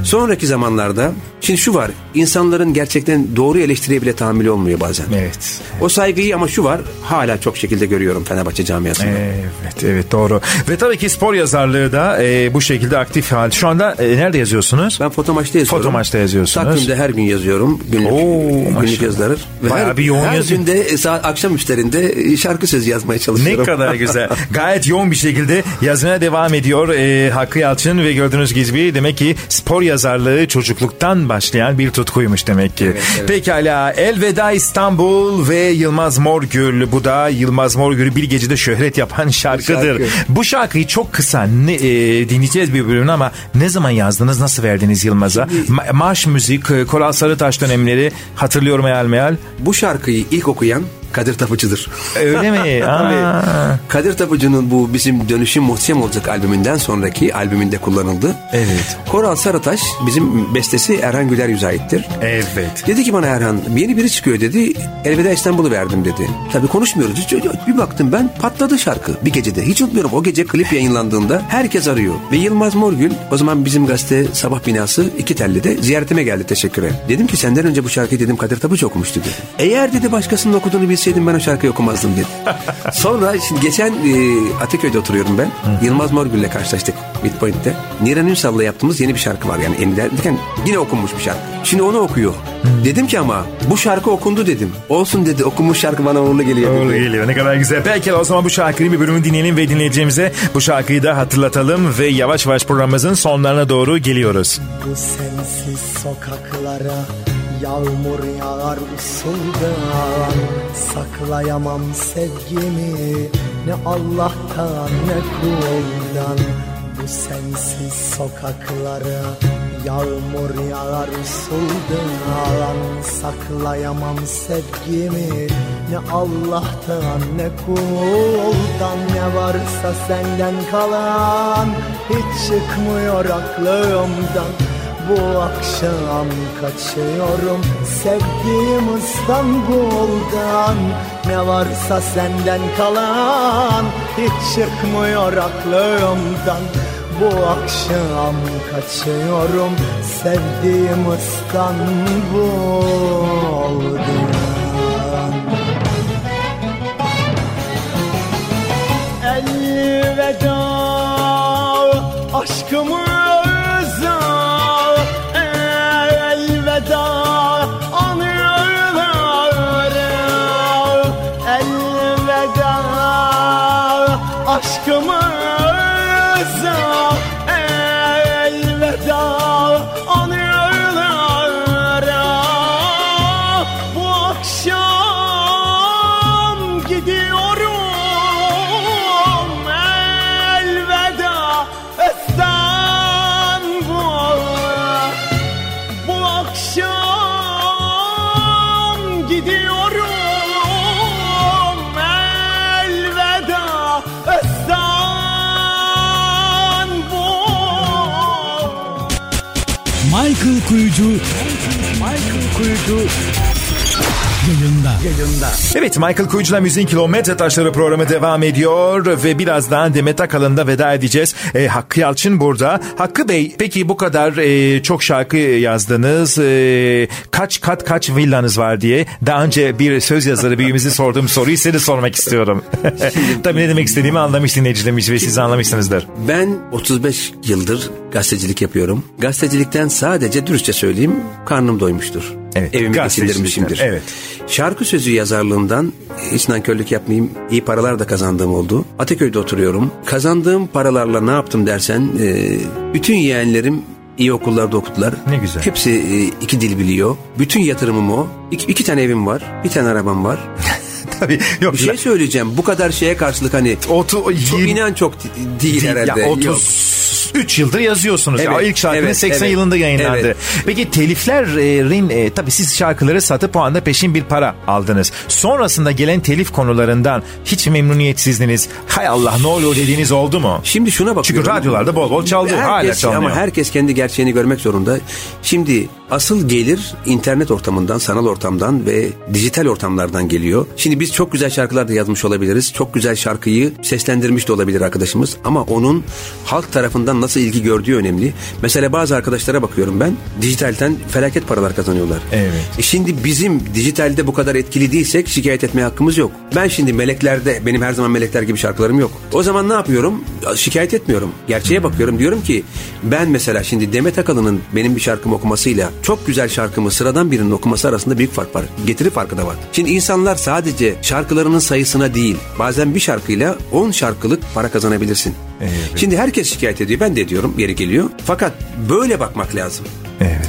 Sonraki zamanlarda şimdi şu var insanların gerçekten doğru eleştiriye bile tahammülü olmuyor bazen. Evet. O saygıyı ama şu var hala çok şekilde görüyorum Fenerbahçe camiasında. Evet, evet doğru. Ve tabii ki spor yazarlığı da e, bu şekilde aktif hal. Şu anda e, nerede yazıyorsunuz? Ben fotomaçta yazıyorum. Fotomaçta yazıyorsunuz. Takvimde her gün yazıyorum. Günlük, Oo, günlük maşallah. yazıları. Ve Bayağı her, bir yoğun her yazıyor. günde e, saat akşam üstlerinde e, şarkı sözü yazmaya çalışıyorum. Ne kadar güzel. Gayet yoğun bir şekilde yazmaya devam ediyor e, Hakkı Yalçın ve gördüğünüz gibi demek ki spor yazarlığı çocukluktan başlayan bir tutkuymuş demek ki. Pekala Elveda İstanbul ve Yılmaz Morgül. Bu da Yılmaz Morgül'ü bir gecede şöhret yapan şarkıdır. şarkı. Bu şarkıyı çok kısa ne, e, dinleyeceğiz bir bölümünü ama ne zaman yazdınız nasıl verdiniz Yılmaz'a? Ma- marş müzik, e, Koral Sarıtaş dönemleri hatırlıyorum hayal meyal. Bu şarkıyı ilk okuyan Kadir Tapıcı'dır. Öyle mi? Aa. Kadir Tapıcı'nın bu bizim Dönüşüm Muhteşem Olacak albümünden sonraki albümünde kullanıldı. Evet. Koral Sarıtaş bizim bestesi Erhan Güler Yüz'e aittir. Evet. Dedi ki bana Erhan yeni biri çıkıyor dedi. Elveda İstanbul'u verdim dedi. Tabii konuşmuyoruz. Hiç- Bir baktım ben patladı şarkı bir gecede. Hiç unutmuyorum o gece klip yayınlandığında herkes arıyor. Ve Yılmaz Morgül o zaman bizim gazete Sabah Binası iki telli ziyaretime geldi teşekküre. Dedim ki senden önce bu şarkıyı dedim Kadir Tapıcı okumuştu dedi. Eğer dedi başkasının okuduğunu bilseydim ben o şarkıyı okumazdım dedi. Sonra şimdi geçen e, Ataköy'de oturuyorum ben. Yılmaz Morgül'le karşılaştık Midpoint'te. Niran Ünsal'la yaptığımız yeni bir şarkı var yani Ender derken yine okunmuş bir şarkı. Şimdi onu okuyor. Dedim ki ama bu şarkı okundu dedim. Olsun dedi okunmuş şarkı bana uğurlu geliyor dedi. Doğru geliyor ne kadar güzel. Peki o zaman bu şarkının bir bölümünü dinleyelim ve dinleyeceğimize bu şarkıyı da hatırlatalım ve yavaş yavaş programımızın sonlarına doğru geliyoruz. Bu sensiz sokaklara Yağmur yağar usuldan Saklayamam sevgimi. Ne Allah'tan ne kuldan. Bu sensiz sokaklara Yağmur yağar usuldan Saklayamam sevgimi. Ne Allah'tan ne kuldan. Ne varsa senden kalan Hiç çıkmıyor aklımdan bu akşam kaçıyorum. Sevdiğim İstanbul'dan Ne varsa senden kalan hiç çıkmıyor aklımdan. Bu akşam kaçıyorum. Sevdiğim İstanbul'dan. Elveda aşkımı Kuyucu yayında. Yayında. Evet Michael Kuyucu'la Müziğin Kilometre Taşları programı devam ediyor ve birazdan Demet Akalın'da veda edeceğiz. E, Hakkı Yalçın burada. Hakkı Bey peki bu kadar e, çok şarkı yazdınız. E, kaç kat kaç villanız var diye. Daha önce bir söz yazarı birimize sorduğum soruyu size de sormak istiyorum. Tabii ne demek istediğimi anlamış dinleyicilerimiz ve siz anlamışsınızdır. Ben 35 yıldır gazetecilik yapıyorum. Gazetecilikten sadece dürüstçe söyleyeyim karnım doymuştur. Evet, evimi geçindirmişimdir. Evet. Şarkı sözü yazarlığından hiç nankörlük yapmayayım iyi paralar da kazandığım oldu. Ataköy'de oturuyorum. Kazandığım paralarla ne yaptım dersen e, bütün yeğenlerim iyi okullarda okuttular. Ne güzel. Hepsi e, iki dil biliyor. Bütün yatırımım o. İki, iki tane evim var. Bir tane arabam var. Tabii. Yok, bir şey söyleyeceğim. Bu kadar şeye karşılık hani otu, çok, inan çok değil, değil herhalde. Ya, 30 3 yıldır yazıyorsunuz. Evet, ya, ilk şarkının evet, 80 evet, yılında yayınlandı. Evet. Peki teliflerin e, tabii siz şarkıları satıp o anda peşin bir para aldınız. Sonrasında gelen telif konularından hiç memnuniyetsizliğiniz, hay Allah ne oluyor dediğiniz oldu mu? Şimdi şuna bakıyorum. Çünkü radyolarda bol bol çaldı. Hala çalınıyor. Ama herkes kendi gerçeğini görmek zorunda. Şimdi asıl gelir internet ortamından, sanal ortamdan ve dijital ortamlardan geliyor. Şimdi biz çok güzel şarkılar da yazmış olabiliriz. Çok güzel şarkıyı seslendirmiş de olabilir arkadaşımız. Ama onun halk tarafından nasıl ilgi gördüğü önemli. Mesela bazı arkadaşlara bakıyorum ben. Dijitalden felaket paralar kazanıyorlar. Evet. E şimdi bizim dijitalde bu kadar etkili değilsek şikayet etmeye hakkımız yok. Ben şimdi meleklerde benim her zaman melekler gibi şarkılarım yok. O zaman ne yapıyorum? şikayet etmiyorum. Gerçeğe bakıyorum. Diyorum ki ben mesela şimdi Demet Akalın'ın benim bir şarkımı okumasıyla çok güzel şarkımı sıradan birinin okuması arasında büyük fark var. Getiri farkı da var. Şimdi insanlar sadece şarkılarının sayısına değil bazen bir şarkıyla 10 şarkılık para kazanabilirsin. Şimdi herkes şikayet ediyor. Ben de ediyorum. Yeri geliyor. Fakat böyle bakmak lazım.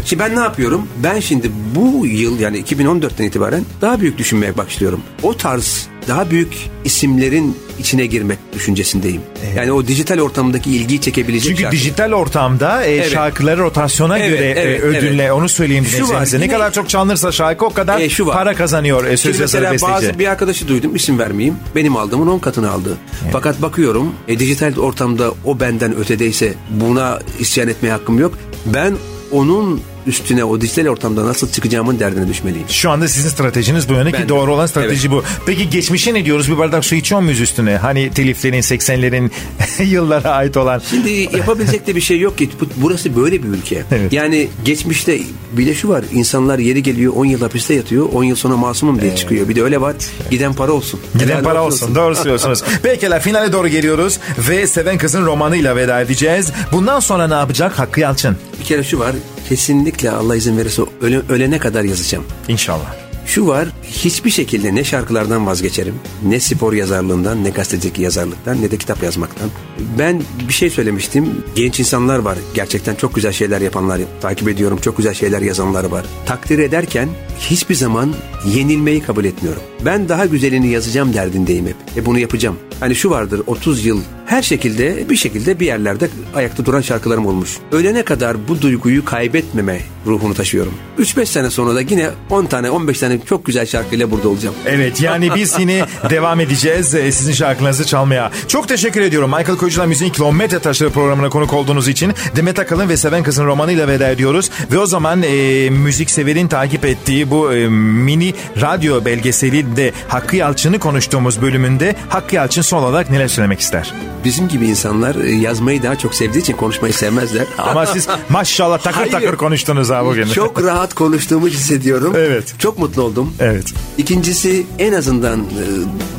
Şimdi ben ne yapıyorum? Ben şimdi bu yıl yani 2014'ten itibaren daha büyük düşünmeye başlıyorum. O tarz daha büyük isimlerin içine girmek düşüncesindeyim. Yani o dijital ortamdaki ilgiyi çekebilecek Çünkü şarkı. dijital ortamda e, Evet. şarkıları rotasyona Evet, göre e, evet, ödülle evet. onu söyleyeyim Şu dinleyicilerimize. Ne kadar çok çalınırsa şarkı o kadar E, şu var. para kazanıyor e, söz yazarı besteci. bazı bir arkadaşı duydum isim vermeyeyim. Benim aldığımın 10 katını aldı. Fakat bakıyorum e, dijital ortamda o benden ötedeyse buna isyan etmeye hakkım yok. Ben onun üstüne o dijital ortamda nasıl çıkacağımın derdine düşmeliyim. Şu anda sizin stratejiniz bu yönde ki doğru olan strateji bu. Peki geçmişe ne diyoruz? Bir bardak su içiyor muyuz üstüne? Hani teliflerin 80'lerin yıllara ait olan. Şimdi yapabilecek de bir şey yok ki. Bu- Burası böyle bir ülke. Evet. Yani geçmişte bir de şu var. insanlar yeri geliyor 10 yıl hapiste yatıyor. 10 yıl sonra masumum diye çıkıyor. Bir de öyle var. Giden para olsun. Giden Helal para olsun. Doğru söylüyorsunuz. Pekala finale doğru geliyoruz ve Seven Kız'ın romanıyla veda edeceğiz. Bundan sonra ne yapacak Hakkı Yalçın? Bir kere şu var. Kesinlikle Allah izin verirse öle- ölene kadar yazacağım. İnşallah. Şu var hiçbir şekilde ne şarkılardan vazgeçerim ne spor yazarlığından ne gazetecilik yazarlıktan ne de kitap yazmaktan. Ben bir şey söylemiştim genç insanlar var gerçekten çok güzel şeyler yapanlar takip ediyorum çok güzel şeyler yazanlar var. Takdir ederken hiçbir zaman yenilmeyi kabul etmiyorum. Ben daha güzelini yazacağım derdindeyim hep ve bunu yapacağım. Hani şu vardır 30 yıl her şekilde bir şekilde bir yerlerde ayakta duran şarkılarım olmuş. Ölene kadar bu duyguyu kaybetmeme ruhunu taşıyorum. 3-5 sene sonra da yine 10 tane 15 tane çok güzel şarkıyla burada olacağım. Evet yani biz yine devam edeceğiz e, sizin şarkılarınızı çalmaya. Çok teşekkür ediyorum Michael Koyucular Müziğin Kilometre Taşları programına konuk olduğunuz için. Demet Akalın ve Seven Kız'ın romanıyla veda ediyoruz. Ve o zaman e, müzik severin takip ettiği bu e, mini radyo belgeseli de Hakkı Yalçın'ı konuştuğumuz bölümünde Hakkı Yalçın son olarak neler söylemek ister? Bizim gibi insanlar e, yazmayı daha çok sevdiği için konuşmayı sevmezler. Ama siz maşallah takır Hayır. takır konuştunuz ha bugün. Çok rahat konuştuğumu hissediyorum. Evet. Çok mutlu oldum. Evet. İkincisi en azından e,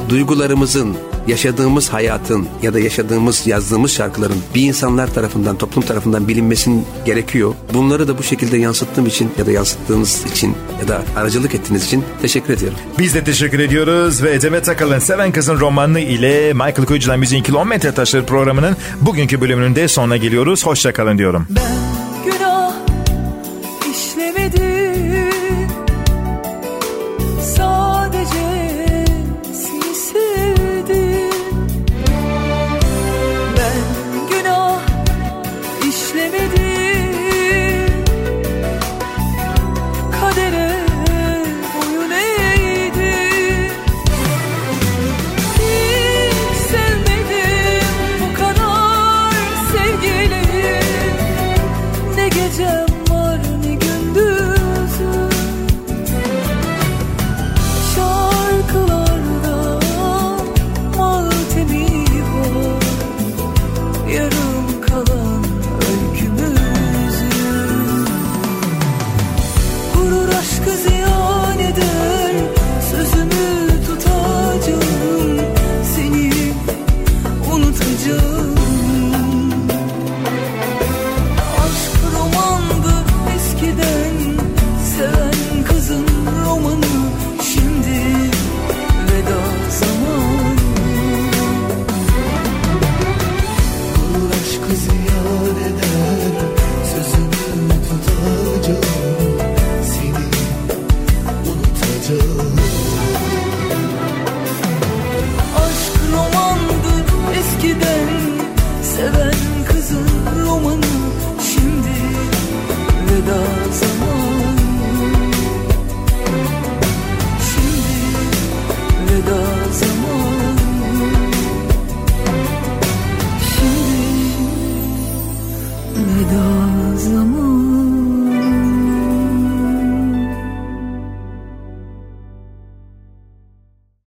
duygularımızın, yaşadığımız hayatın ya da yaşadığımız, yazdığımız şarkıların bir insanlar tarafından, toplum tarafından bilinmesin gerekiyor. Bunları da bu şekilde yansıttığım için ya da yansıttığınız için ya da aracılık ettiğiniz için teşekkür ediyorum. Biz de teşekkür ediyoruz ve Demet Akalın Seven Kız'ın romanı ile Michael Koyucular Müziğin Kilometre Taşları programının bugünkü bölümünün de sonuna geliyoruz. Hoşçakalın diyorum. günah işlemedim